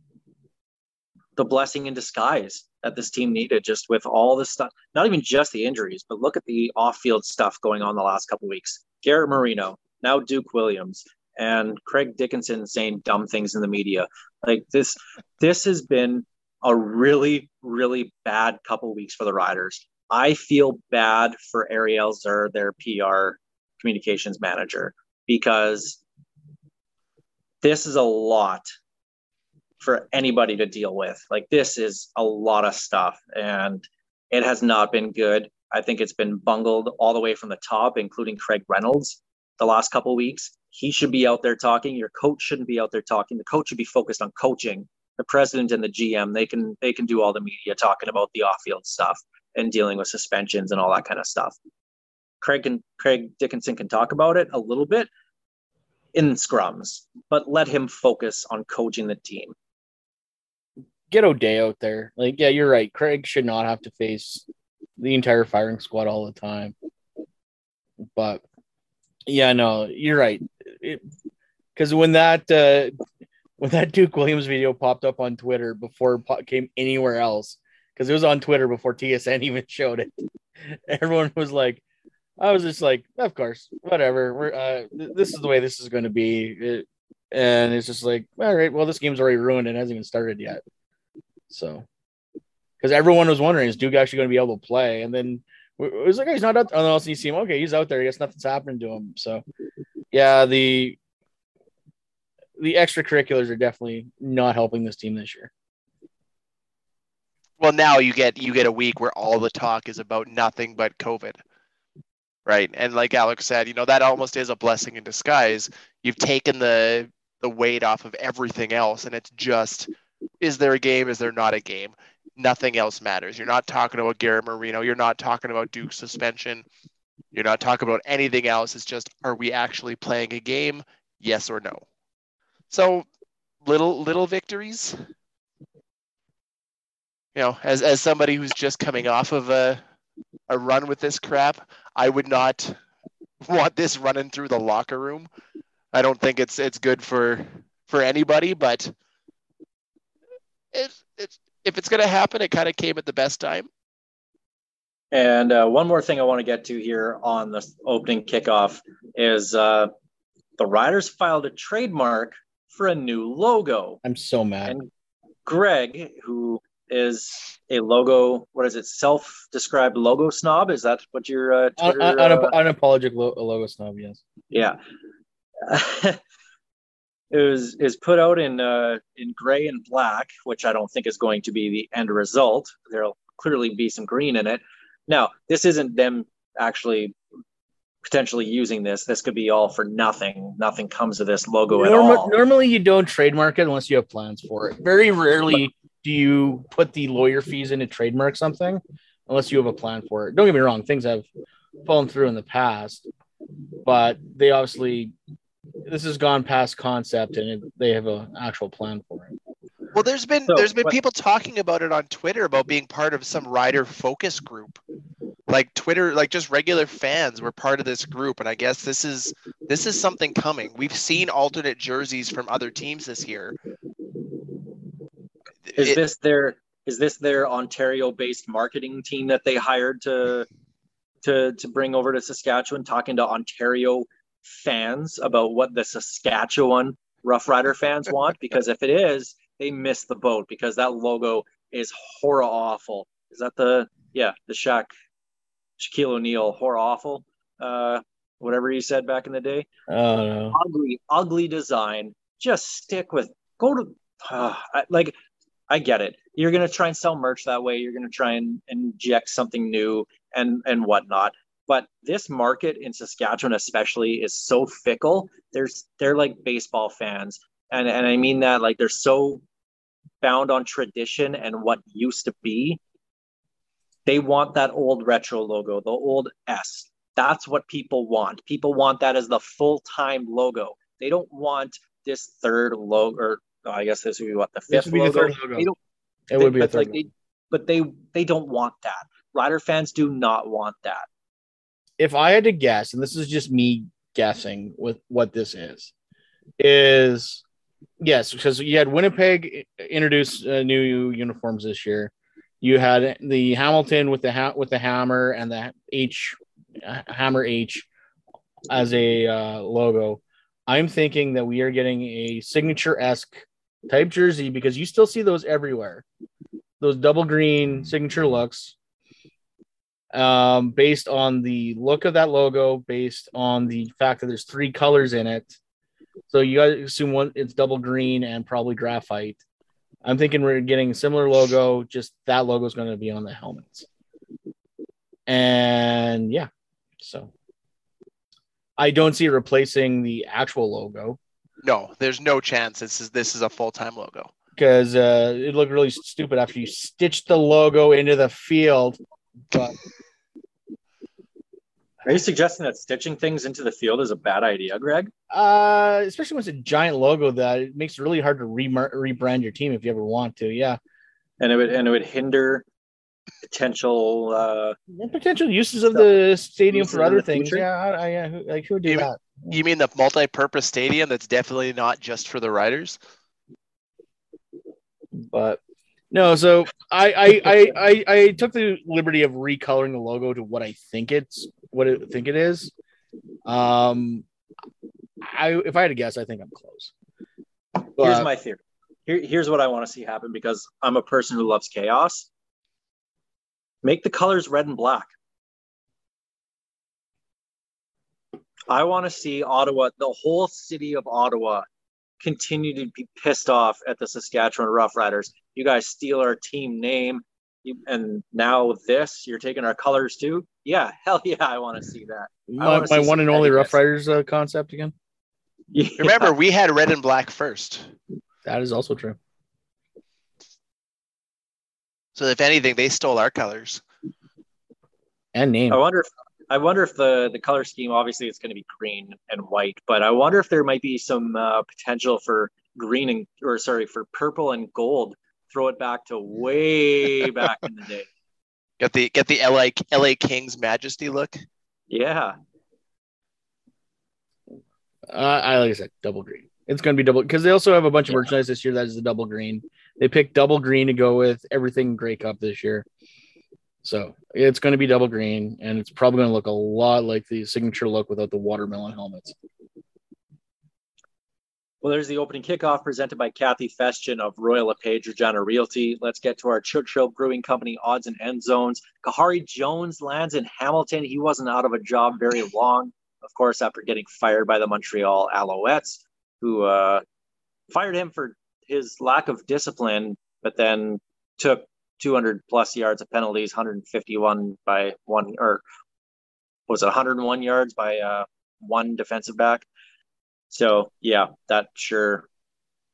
[SPEAKER 2] the blessing in disguise that this team needed, just with all the stuff, not even just the injuries, but look at the off-field stuff going on the last couple weeks. Garrett Marino, now Duke Williams, and Craig Dickenson saying dumb things in the media. Like this, this has been a really, really bad couple weeks for the Riders. I feel bad for Ariel Zer, their PR communications manager, because this is a lot for anybody to deal with. Like this is a lot of stuff, and it has not been good. I think it's been bungled all the way from the top, including Craig Reynolds. The last couple weeks, he should be out there talking. Your coach shouldn't be out there talking. The coach should be focused on coaching the president and the GM, they can they can do all the media talking about the off-field stuff and dealing with suspensions and all that kind of stuff. Craig can Craig Dickenson can talk about it a little bit in scrums, but let him focus on coaching the team.
[SPEAKER 4] Get O'Day out there. Like, yeah, you're right. Craig should not have to face the entire firing squad all the time. But yeah, no, you're right. Because when that uh, when that Duke Williams video popped up on Twitter before it came anywhere else, because it was on Twitter before TSN even showed it, everyone was like, I was just like, of course, whatever. We're uh, th- this is the way this is going to be, It- and it's just like, all right, well, this game's already ruined and hasn't even started yet. So, because everyone was wondering, is Duke actually going to be able to play? And then it was like, he's not out. Oh, no, you see him. Okay, he's out there. I guess nothing's happening to him. So, yeah, the the extracurriculars are definitely not helping this team this year.
[SPEAKER 3] Well, now you get you get a week where all the talk is about nothing but COVID. Right. And like Alex said, you know, that almost is a blessing in disguise. You've taken the the weight off of everything else and it's just is there a game? Is there not a game? Nothing else matters. You're not talking about Garrett Marino. You're not talking about Duke's suspension. You're not talking about anything else. It's just are we actually playing a game? Yes or no. So little little victories. You know, as as somebody who's just coming off of a a run with this crap, I would not want this running through the locker room. I don't think it's it's good for for anybody, but it, it's if it's going to happen, it kind of came at the best time.
[SPEAKER 2] And uh, one more thing I want to get to here on the opening kickoff is uh, the Riders filed a trademark for a new logo.
[SPEAKER 4] I'm so mad.
[SPEAKER 2] And Greg, who is a logo, what is it, self-described logo snob? Is that what your uh,
[SPEAKER 4] Un-
[SPEAKER 2] Twitter?
[SPEAKER 4] un-
[SPEAKER 2] uh,
[SPEAKER 4] unapologetic lo- logo snob, yes.
[SPEAKER 2] yeah. it was is put out in uh, in gray and black, which I don't think is going to be the end result. There'll clearly be some green in it, Now, this isn't them actually potentially using this. This could be all for nothing. Nothing comes of this logo at all.
[SPEAKER 4] normally, you don't trademark it unless you have plans for it. Very rarely do you put the lawyer fees into trademark something unless you have a plan for it. Don't get me wrong; things have fallen through in the past, but they obviously this has gone past concept and it, they have an actual plan for it.
[SPEAKER 3] Well, there's been
[SPEAKER 2] So,
[SPEAKER 3] there's been
[SPEAKER 2] what-
[SPEAKER 3] people talking about it on Twitter about being part of some rider focus group. Like Twitter, like just regular fans were part of this group, and I guess this is this is something coming. We've seen alternate jerseys from other teams this year.
[SPEAKER 2] Is
[SPEAKER 3] It-
[SPEAKER 2] this their is this their Ontario based marketing team that they hired to to to bring over to Saskatchewan talking to Ontario fans about what the Saskatchewan Rough Rider fans want? Because if it is, they miss the boat because that logo is horror awful. Is that the yeah, the Shaq Shaquille O'Neal horror awful? Uh whatever he said back in the day
[SPEAKER 4] Oh no.
[SPEAKER 2] ugly, ugly design. Just stick with go to uh, I- like I get it. You're gonna try and sell merch that way. You're gonna try and inject something new and and whatnot. But this market in Saskatchewan, especially, is so fickle. There's they're like baseball fans, and and I mean that like they're so bound on tradition and what used to be. They want that old retro logo, the old S. That's what people want. People want that as the full time logo. They don't want this third logo, or oh, I guess this would be what the
[SPEAKER 4] This
[SPEAKER 2] fifth
[SPEAKER 4] would be the
[SPEAKER 2] logo.
[SPEAKER 4] third logo.
[SPEAKER 2] They don't,
[SPEAKER 4] It would be a
[SPEAKER 2] but,
[SPEAKER 4] third.
[SPEAKER 2] like, they, but they they don't want that. Rider fans do not want that.
[SPEAKER 4] If I had to guess, and this is just me guessing with what this is, is yes, because you had Winnipeg introduce uh, new uniforms this year. You had the Hamilton with the ha- with the hammer and the H hammer H as a uh, logo. I'm thinking that we are getting a signature esque type jersey because you still see those everywhere. Those double green signature looks um, based on the look of that logo, based on the fact that there's three colors in it. So you guys assume one it's double green and probably graphite. I'm thinking we're getting a similar logo, just that logo is going to be on the helmets. And yeah, so I don't see replacing the actual logo
[SPEAKER 3] no, there's no chance this is this is a full time logo.
[SPEAKER 4] because uh, it looked really stupid after you stitched the logo into the field. But
[SPEAKER 2] Are you suggesting that stitching things into the field is a bad idea, Greg?
[SPEAKER 4] uh, especially when it's a giant logo that it makes it really hard to re- rebrand your team if you ever want to. Yeah,
[SPEAKER 2] And it would and it would hinder potential. Uh,
[SPEAKER 4] potential uses of the stadium for other things.
[SPEAKER 2] future?
[SPEAKER 4] Yeah, I, I, yeah, who, like who would do
[SPEAKER 3] Even-
[SPEAKER 4] that?
[SPEAKER 3] You mean the multi-purpose stadium that's definitely not just for the riders?
[SPEAKER 4] But no, so I I, I I I took the liberty of recoloring the logo to what I think it's what I think it is. Um, I if I had to guess, I think I'm close.
[SPEAKER 2] here's my theory. Here, here's what I want to see happen because I'm a person who loves chaos. Make the colors red and black. I want to see Ottawa, the whole city of Ottawa, continue to be pissed off at the Saskatchewan Roughriders. You guys steal our team name, you, and now this, you're taking our colors too. Yeah, hell yeah, I want to see that.
[SPEAKER 4] my, my
[SPEAKER 2] see
[SPEAKER 4] one and only Roughriders uh, concept again.
[SPEAKER 2] Yeah.
[SPEAKER 3] Remember, we had red and black first.
[SPEAKER 4] That is also true.
[SPEAKER 3] So if anything, they stole our colors.
[SPEAKER 4] And name.
[SPEAKER 2] I wonder if I wonder if the the color scheme obviously it's going to be green and white, but I wonder if there might be some uh, potential for green and or sorry for purple and gold. Throw it back to way back in the day.
[SPEAKER 3] Get the get the LA LA Kings Majesty look.
[SPEAKER 2] Yeah,
[SPEAKER 4] Uh, I like I said, double green. It's going to be double because they also have a bunch of
[SPEAKER 2] Yeah.
[SPEAKER 4] merchandise this year that is the double green. They picked double green to go with everything Grey Cup this year, so it's going to be double green, and it's probably going to look a lot like the signature look without the watermelon helmets.
[SPEAKER 2] Well, there's the opening kickoff presented by Kathy Festian of Royal LePage Regina Realty. Let's get to our Churchill Brewing Company odds and end zones. Kahari Jones lands in Hamilton. He wasn't out of a job very long, of course, after getting fired by the Montreal Alouettes, who uh, fired him for his lack of discipline, but then took 200 plus yards of penalties, 151 by one, or was it 101 yards by uh, one defensive back? So yeah, that sure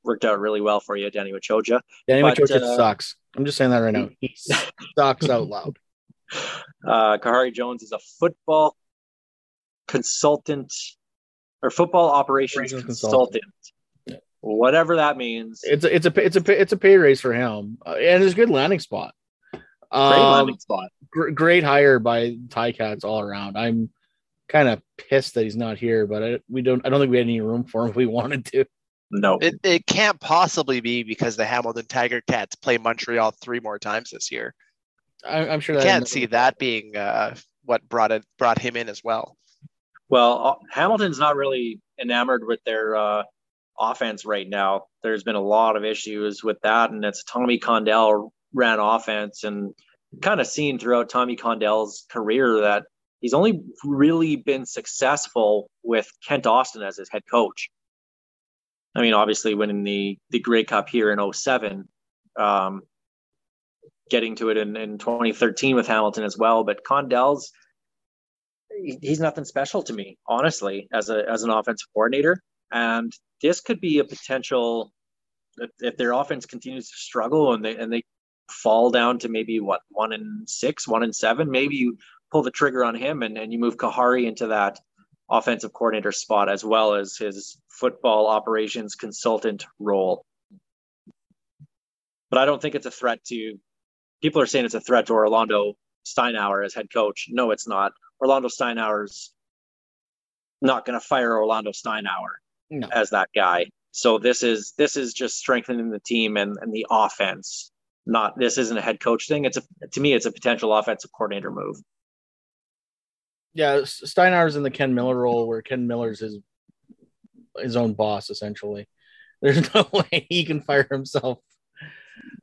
[SPEAKER 2] worked out really well for you, Danny Maciocia.
[SPEAKER 4] Danny
[SPEAKER 2] But,
[SPEAKER 4] Maciocia
[SPEAKER 2] uh,
[SPEAKER 4] sucks. I'm just saying that right now. He sucks out loud.
[SPEAKER 2] Uh, Kahari Jones is a football consultant or football operations
[SPEAKER 4] Operations
[SPEAKER 2] consultant,
[SPEAKER 4] consultant.
[SPEAKER 2] Whatever that means.
[SPEAKER 4] It's a it's a it's a it's a pay raise for him, uh, and it's a good landing spot.
[SPEAKER 2] Great
[SPEAKER 4] Um,
[SPEAKER 2] landing spot.
[SPEAKER 4] gr- great hire by Tie Cats all around. I'm kind of pissed that he's not here, but I, we don't. I don't think we had any room for him if we wanted to.
[SPEAKER 2] No,
[SPEAKER 3] It, it can't possibly be because the Hamilton Tiger Cats play Montreal three more times this year.
[SPEAKER 4] I, I'm sure
[SPEAKER 3] I can't see that being uh, what brought it brought him in as well.
[SPEAKER 2] Well, uh, Hamilton's not really enamored with their uh, offense right now. There's been a lot of issues with that, and it's Tommy Condell ran offense, and kind of seen throughout Tommy Condell's career that he's only really been successful with Kent Austin as his head coach. I mean, obviously winning the the Grey Cup here in 07, um, getting to it in, in 2013 with Hamilton as well, but Condell's he's nothing special to me, honestly, as a as an offensive coordinator. And this could be a potential if, if their offense continues to struggle and they and they fall down to maybe what one and six, one and seven, maybe you pull the trigger on him and, and you move Kahari into that offensive coordinator spot as well as his football operations consultant role. But I don't think it's a threat to people are saying it's a threat to Orlando Steinauer as head coach. No, it's not. Orlando Steinauer's not going to fire Orlando Steinauer
[SPEAKER 4] No.
[SPEAKER 2] as that guy. So this is this is just strengthening the team and, and the offense. Not this isn't a head coach thing. It's a to me it's a potential offensive coordinator move.
[SPEAKER 4] Yeah, S- Steinauer's in the Ken Miller role, where Ken Miller's his his own boss essentially. There's no way he can fire himself,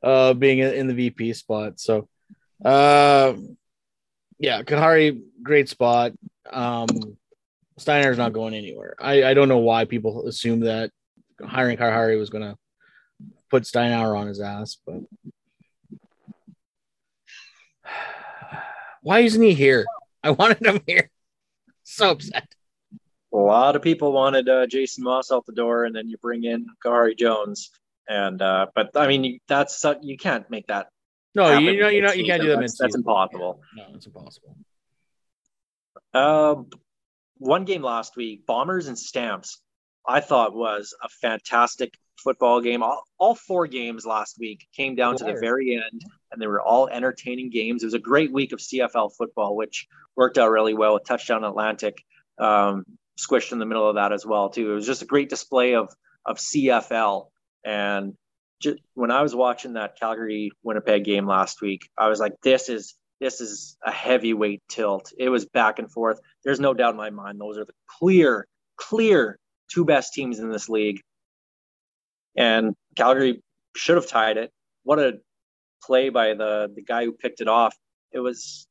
[SPEAKER 4] uh, being in in the VP spot. So, uh, yeah, Kahari, great spot. Um, Steiner's not going anywhere. I, I don't know why people assume that hiring Kahari was going to put Steinauer on his ass, but why isn't he here? I wanted him here. So upset.
[SPEAKER 2] A lot of people wanted uh, Jason Maas out the door, and then you bring in Kahari Jones. And uh, but I mean, you, that's su- you can't make that.
[SPEAKER 4] No, you know, you know, you can't do that
[SPEAKER 2] That's, that's impossible.
[SPEAKER 4] No, it's impossible.
[SPEAKER 2] Um, one game last week, Bombers and Stamps, I thought was a fantastic football game. All, all four games last week came down to the very end, and they were all entertaining games. It was a great week of CFL football, which worked out really well with Touchdown Atlantic um, squished in the middle of that as well too. It was just a great display of of CFL. And just, when I was watching that Calgary Winnipeg game last week, I was like, this is this is a heavyweight tilt. It was back and forth. There's no doubt in my mind those are the clear, clear two best teams in this league. And Calgary should have tied it. What a play by the the guy who picked it off. It was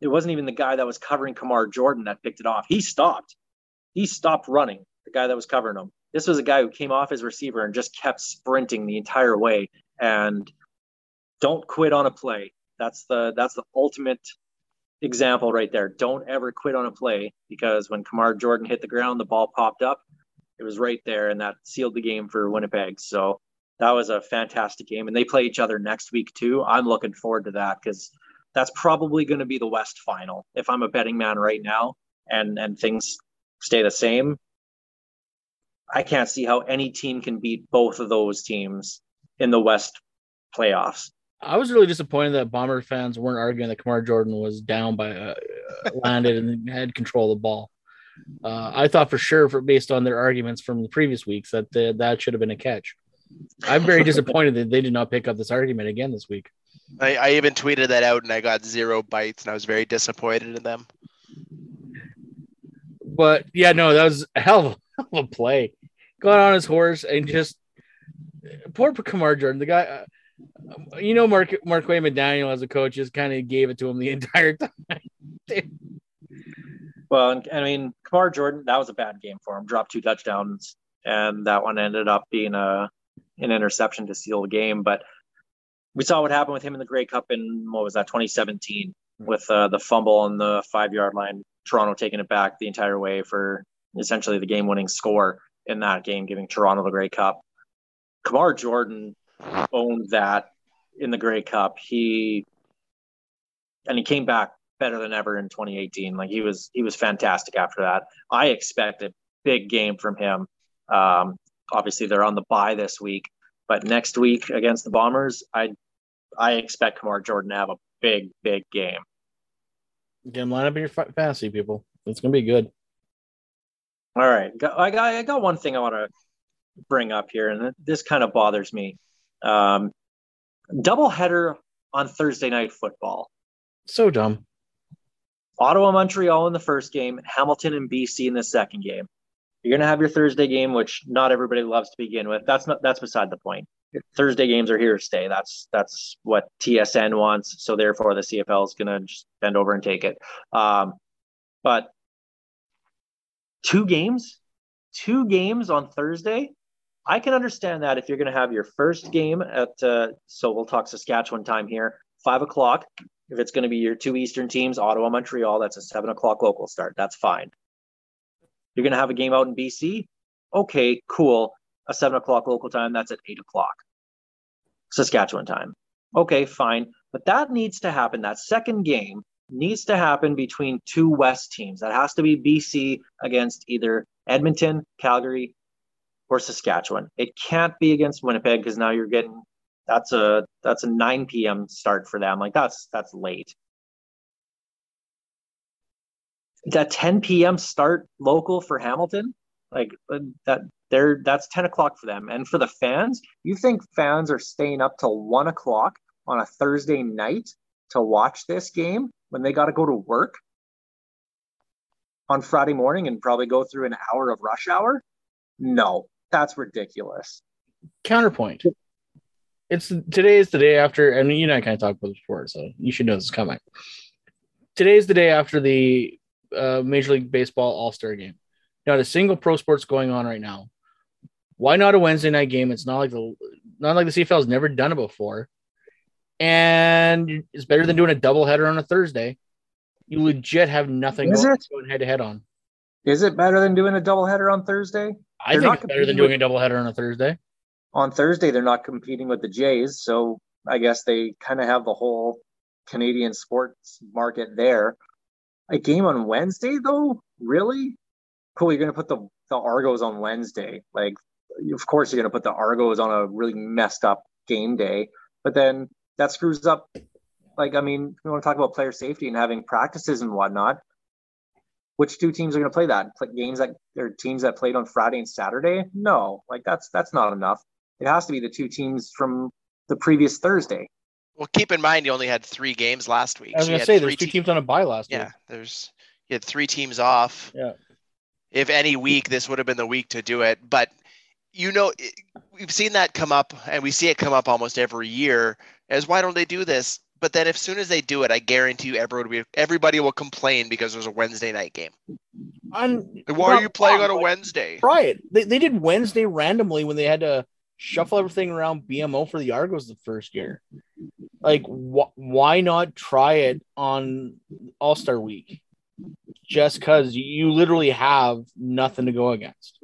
[SPEAKER 2] it wasn't even the guy that was covering Kamar Jorden that picked it off. He stopped. He stopped running, the guy that was covering him. This was a guy who came off his receiver and just kept sprinting the entire way. And don't quit on a play. That's the that's the ultimate example right there. Don't ever quit on a play because when Kamar Jorden hit the ground, the ball popped up. It was right there, and that sealed the game for Winnipeg. So that was a fantastic game, and they play each other next week too. I'm looking forward to that because that's probably going to be the West final. If I'm a betting man right now, and and things stay the same, I can't see how any team can beat both of those teams in the West playoffs.
[SPEAKER 4] I was really disappointed that Bomber fans weren't arguing that Kamar Jorden was down by uh, landed and had control of the ball. Uh, I thought for sure, for based on their arguments from the previous weeks, that the, that should have been a catch. I'm very disappointed that they did not pick up this argument again this week.
[SPEAKER 3] I, I even tweeted that out and I got zero bites and I was very disappointed in them.
[SPEAKER 4] But yeah, no, that was a hell of a, hell of a play. Got on his horse and just poor Kamar Jorden, the guy. Uh, you know, Mark Markway McDaniel as a coach just kind of gave it to him the entire time.
[SPEAKER 2] Well, I mean, Kamar Jorden, that was a bad game for him. Dropped two touchdowns, and that one ended up being a an interception to seal the game. But we saw what happened with him in the Grey Cup in what was that 2017 with uh, the fumble on the five yard line, Toronto taking it back the entire way for essentially the game winning score in that game, giving Toronto the Grey Cup. Kamar Jorden owned that in the Grey Cup. He and he came back better than ever in 2018. Like he was he was fantastic after that. I expect a big game from him. Um, obviously they're on the bye this week, but next week against the Bombers, I I expect Kamar Jorden to have a big big game.
[SPEAKER 4] Get him line up in your fantasy, people. It's gonna be good.
[SPEAKER 2] All right, I got I got one thing I want to bring up here, and this kind of bothers me. Um, doubleheader on Thursday night football.
[SPEAKER 4] So dumb.
[SPEAKER 2] Ottawa, Montreal in the first game, Hamilton and BC in the second game. You're gonna have your Thursday game, which not everybody loves to begin with. That's not that's beside the point. Thursday games are here to stay. That's that's what TSN wants. So therefore, the CFL is gonna just bend over and take it. Um, but two games, two games on Thursday. I can understand that if you're going to have your first game at, uh, so we'll talk Saskatchewan time here, five o'clock. If it's going to be your two Eastern teams, Ottawa, Montreal, that's a seven o'clock local start. That's fine. You're going to have a game out in BC. Okay, cool. A seven o'clock local time, that's at eight o'clock Saskatchewan time. Okay, fine. But that needs to happen. That second game needs to happen between two West teams. That has to be BC against either Edmonton, Calgary, or Saskatchewan. It can't be against Winnipeg because now you're getting that's a that's a 9 p.m. start for them. Like that's that's late. That 10 p.m. start local for Hamilton, like uh, that they're that's 10 o'clock for them. And for the fans, you think fans are staying up till one o'clock on a Thursday night to watch this game when they got to go to work on Friday morning and probably go through an hour of rush hour? No, that's ridiculous.
[SPEAKER 4] Counterpoint. It's today is the day after, and you and I kind of talked about this before, so you should know this is coming. Today is the day after the uh, Major League Baseball All Star Game. Not a single pro sports going on right now. Why not a Wednesday night game? It's not like the not like the CFL has never done it before, and it's better than doing a doubleheader on a Thursday. You legit have nothing
[SPEAKER 2] Is it?
[SPEAKER 4] going head to head on.
[SPEAKER 2] Is it better than doing a doubleheader on Thursday?
[SPEAKER 4] I
[SPEAKER 2] They're
[SPEAKER 4] think
[SPEAKER 2] not
[SPEAKER 4] it's better than doing a doubleheader on a Thursday.
[SPEAKER 2] On Thursday, they're not competing with the Jays, so I guess they kind of have the whole Canadian sports market there. A game on Wednesday, though, really? Cool. You're going to put the the Argos on Wednesday. Like, of course, you're going to put the Argos on a really messed up game day, but then that screws up. Like, I mean, we want to talk about player safety and having practices and whatnot. Which two teams are going to play that? Play games that or teams that played on Friday and Saturday? No, like that's that's not enough. It has to be the two teams from the previous Thursday.
[SPEAKER 3] Well, keep in mind you only had three games last week.
[SPEAKER 4] I was gonna say there's two
[SPEAKER 3] te-
[SPEAKER 4] teams on a bye last week.
[SPEAKER 3] Yeah,
[SPEAKER 4] week.
[SPEAKER 3] there's you had three teams off.
[SPEAKER 4] Yeah.
[SPEAKER 3] If any week, this would have been the week to do it. But you know, it- we've seen that come up, and we see it come up almost every year. As why don't they do this? But then, as soon as they do it, I guarantee you, everyone will, everybody will complain because there's a Wednesday night game. Like, Why are you playing on a
[SPEAKER 4] Like,
[SPEAKER 3] Wednesday?
[SPEAKER 4] Try it. They, they did Wednesday randomly when they had to shuffle everything around BMO for the Argos the first year. Like, wh- why not try it on All Star Week? Just because you literally have nothing to go against.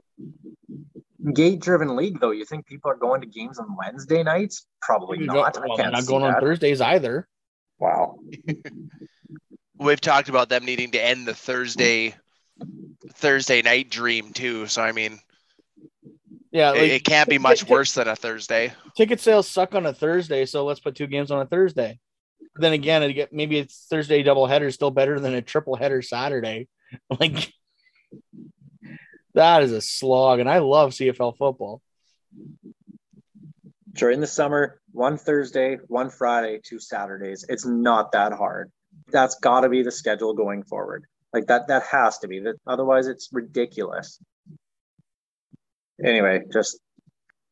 [SPEAKER 2] Gate driven league, though, you think people are going to games on Wednesday nights? Probably
[SPEAKER 4] You
[SPEAKER 2] not.
[SPEAKER 4] go-
[SPEAKER 2] I
[SPEAKER 4] well, they're
[SPEAKER 2] can't
[SPEAKER 4] not
[SPEAKER 2] see
[SPEAKER 4] going on. Thursdays either.
[SPEAKER 2] Wow.
[SPEAKER 3] We've talked about them needing to end the Thursday Thursday night dream too. So I mean,
[SPEAKER 4] Yeah,
[SPEAKER 3] it,
[SPEAKER 4] like
[SPEAKER 3] it can't be much worse than a Thursday.
[SPEAKER 4] ticket sales suck on a Thursday, so let's put two games on a Thursday. Then again, it get maybe it's Thursday double header is still better than a triple header Saturday. Like that is a slog, and I love CFL football.
[SPEAKER 2] During the summer, one Thursday, one Friday, two Saturdays. It's not that hard. That's got to be the schedule going forward. Like that, that has to be. That otherwise, it's ridiculous. Anyway, just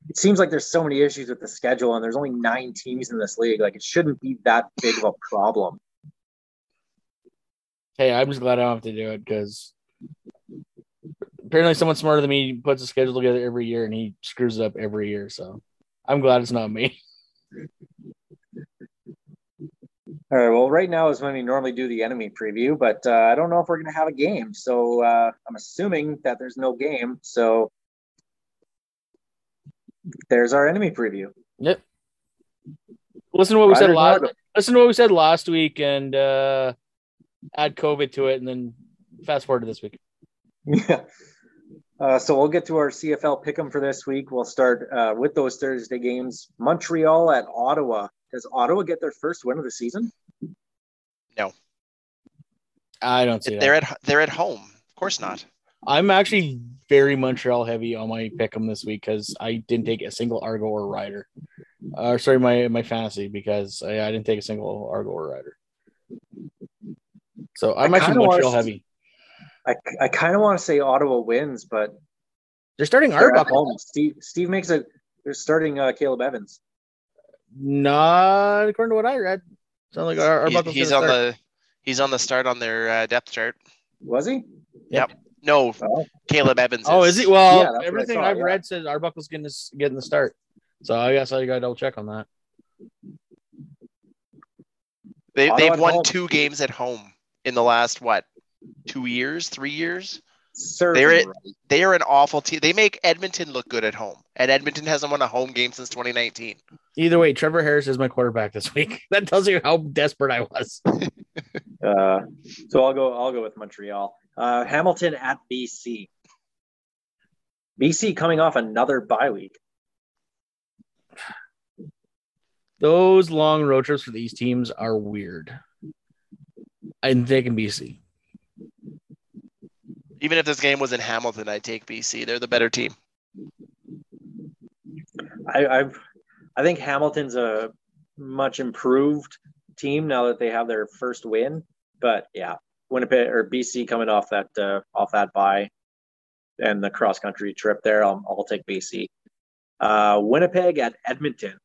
[SPEAKER 2] it seems like there's so many issues with the schedule, and there's only nine teams in this league. Like it shouldn't be that big of a problem.
[SPEAKER 4] Hey, I'm just glad I don't have to do it because apparently someone smarter than me puts a schedule together every year and he screws it up every year. So I'm glad it's not me.
[SPEAKER 2] All right. Well, right now is when we normally do the enemy preview, but uh, I don't know if we're going to have a game. So uh, I'm assuming that there's no game. So there's our enemy preview.
[SPEAKER 4] Yep. Listen to what we said last. Listen to what we said last week, and uh, add COVID to it, and then fast forward to this week.
[SPEAKER 2] Yeah. Uh, so we'll get to our CFL pick'em for this week. We'll start uh, with those Thursday games. Montreal at Ottawa. Does Ottawa get their first win of the season?
[SPEAKER 4] No, I don't see
[SPEAKER 3] They're
[SPEAKER 4] that.
[SPEAKER 3] at they're at home. Of course not.
[SPEAKER 4] I'm actually very Montreal heavy on my pick 'em this week because I didn't take a single Argo or Rider. Uh, sorry, my my fantasy because I, I didn't take a single Argo or Rider. So I'm
[SPEAKER 2] I
[SPEAKER 4] actually Montreal
[SPEAKER 2] see-
[SPEAKER 4] heavy.
[SPEAKER 2] I, I kind of want to say Ottawa wins, but
[SPEAKER 4] They're starting
[SPEAKER 2] they're
[SPEAKER 4] Arbuckle.
[SPEAKER 2] home. Steve Steve makes it. They're starting uh, Caleb Evans.
[SPEAKER 4] Not according to what I read. Sound like Ar-
[SPEAKER 3] He's,
[SPEAKER 4] Arbuckle's
[SPEAKER 3] he's on
[SPEAKER 4] start.
[SPEAKER 3] the he's on the start on their uh, depth chart.
[SPEAKER 2] Was he? Yep.
[SPEAKER 3] No,
[SPEAKER 2] Oh,
[SPEAKER 3] Caleb Evans.
[SPEAKER 4] Oh, is he? Well,
[SPEAKER 2] Yeah, that's what I
[SPEAKER 4] everything
[SPEAKER 2] saw,
[SPEAKER 4] I've
[SPEAKER 2] yeah.
[SPEAKER 4] read says Arbuckle's getting this getting the start. So I guess I got to double check on that.
[SPEAKER 3] They
[SPEAKER 2] Ottawa
[SPEAKER 3] they've won
[SPEAKER 2] home.
[SPEAKER 3] two games at home in the last what? Two years, three years.
[SPEAKER 2] serve
[SPEAKER 3] They're
[SPEAKER 2] right.
[SPEAKER 3] They are an awful team. They make Edmonton look good at home, and Edmonton hasn't won a home game since 2019.
[SPEAKER 4] Either way, Trevor Harris is my quarterback this week. That tells you how desperate I was.
[SPEAKER 2] Uh, so I'll go. I'll go with Montreal. Uh, Hamilton at BC. BC coming off another bye week.
[SPEAKER 4] Those long road trips for these teams are weird. I'm taking BC.
[SPEAKER 3] Even if this game was in Hamilton, I'd take BC. They're the better team.
[SPEAKER 2] I, I've, I think Hamilton's a much improved team now that they have their first win. But yeah, Winnipeg or BC coming off that uh, off that bye and the cross country trip there, I'll, I'll take BC. Uh, Winnipeg at Edmonton.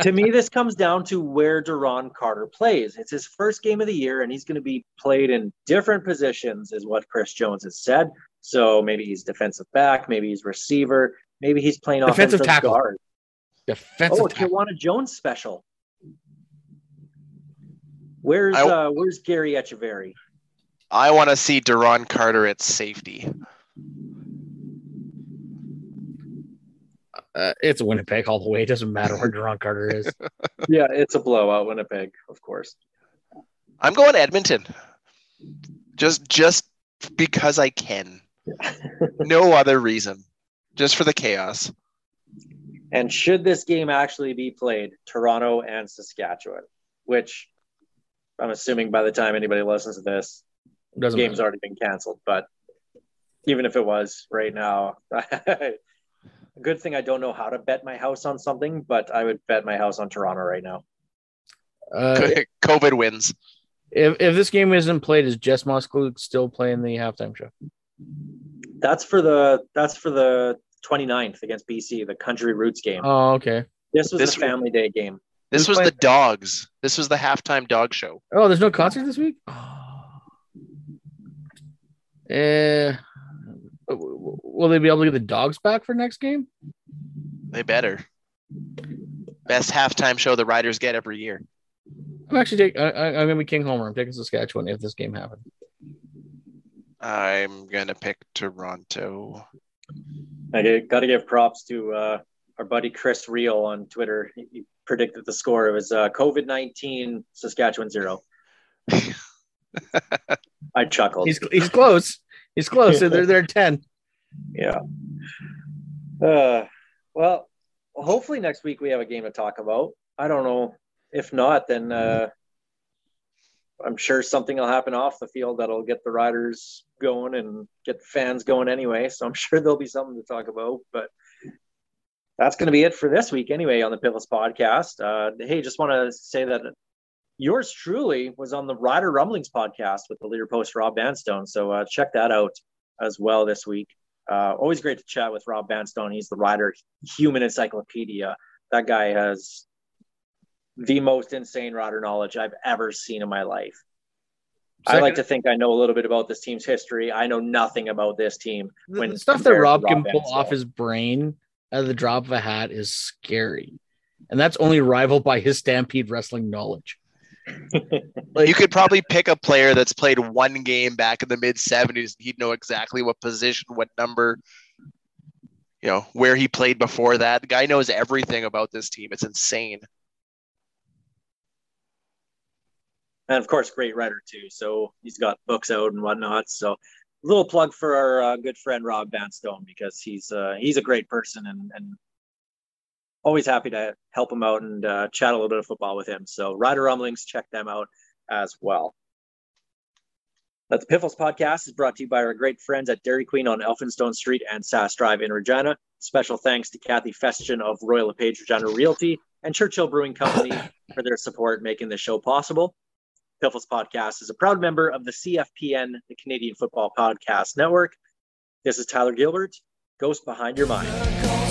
[SPEAKER 2] To me, this comes down to where Duron Carter plays. It's his first game of the year, and he's going to be played in different positions, is what Chris Jones has said. So maybe he's defensive back, maybe he's receiver, maybe he's playing
[SPEAKER 4] Defensive
[SPEAKER 2] offensive
[SPEAKER 4] tackle.
[SPEAKER 2] guard.
[SPEAKER 4] Defensive tackle.
[SPEAKER 2] Oh,
[SPEAKER 4] tackle.
[SPEAKER 2] Kiwana Jones special. Where's
[SPEAKER 3] I-
[SPEAKER 2] uh, where's Garry Etcheverry?
[SPEAKER 3] I want to see Duron Carter at safety.
[SPEAKER 4] Uh, it's Winnipeg all the way. It doesn't matter where Duron Carter is.
[SPEAKER 2] Yeah, it's a blowout, Winnipeg, of course.
[SPEAKER 3] I'm going Edmonton. Just just because I can. No other reason. Just for the chaos.
[SPEAKER 2] And should this game actually be played, Toronto and Saskatchewan, which I'm assuming by the time anybody listens to this,
[SPEAKER 4] Doesn't
[SPEAKER 2] game's
[SPEAKER 4] matter.
[SPEAKER 2] already been canceled. But even if it was right now, good thing I don't know how to bet my house on something, but I would bet my house on Toronto right now.
[SPEAKER 4] Uh,
[SPEAKER 3] COVID wins.
[SPEAKER 4] if if this game isn't played, is Jess Moskaluke still playing the halftime show?
[SPEAKER 2] That's for the that's for the 29th against BC, the Country Roots game.
[SPEAKER 4] Oh, okay.
[SPEAKER 2] this was
[SPEAKER 3] this-
[SPEAKER 2] the Family Day game.
[SPEAKER 3] This
[SPEAKER 4] Who's
[SPEAKER 3] was the
[SPEAKER 4] playing?
[SPEAKER 3] dogs. This was the halftime dog show.
[SPEAKER 4] Oh, there's no concert this week. Oh. Eh, will they be able to get the dogs back for next game?
[SPEAKER 3] They better. Best halftime show the Riders get every year.
[SPEAKER 4] I'm actually taking. I, I- I'm gonna be King Homer. I'm taking Saskatchewan if this game happens.
[SPEAKER 3] I'm gonna pick Toronto.
[SPEAKER 2] I got to give props to uh, our buddy Chris Reel on Twitter. He, he predicted the score. It was uh, COVID 19 Saskatchewan zero. I chuckled.
[SPEAKER 4] He's he's close. He's close. They're they're ten.
[SPEAKER 2] Yeah. Uh, well, hopefully next week we have a game to talk about. I don't know. If not, then uh, I'm sure something will happen off the field that'll get the riders going and get the fans going anyway. So I'm sure there'll be something to talk about. But that's going to be it for this week anyway on the Piffles podcast. Uh, hey, just want to say that yours truly was on the Rider Rumblings podcast with the leader post Rob Vanstone. So uh, check that out as well this week. Uh, always great to chat with Rob Vanstone. He's the Rider human encyclopedia. That guy has the most insane rider knowledge I've ever seen in my life. I like to think I know a little bit about this team's history. I know nothing about this team. When
[SPEAKER 4] the stuff that Rob
[SPEAKER 2] Rob
[SPEAKER 4] can pull
[SPEAKER 2] Vanstone.
[SPEAKER 4] off his brain at the drop of a hat is scary. and that's only rivaled by his Stampede Wrestling knowledge.
[SPEAKER 3] You could probably pick a player that's played one game back in the mid 70s. He'd know exactly what position, what number, you know, where he played before that. The guy knows everything about this team. It's insane.
[SPEAKER 2] and of course, great writer too. So he's got books out and whatnot. So a little plug for our uh, good friend Rob Vanstone because he's uh, he's a great person and, and always happy to help him out and uh, chat a little bit of football with him. So Rider Rumblings, check them out as well. But the Piffles podcast is brought to you by our great friends at Dairy Queen on Elphinstone Street and Sask Drive in Regina. Special thanks to Kathy Festian of Royal LePage Regina Realty and Churchill Brewing Company for their support making this show possible. Piffles Podcast is a proud member of the CFPN, the Canadian Football Podcast Network. This is Tyler Gilbert, Ghost Behind Your Mind.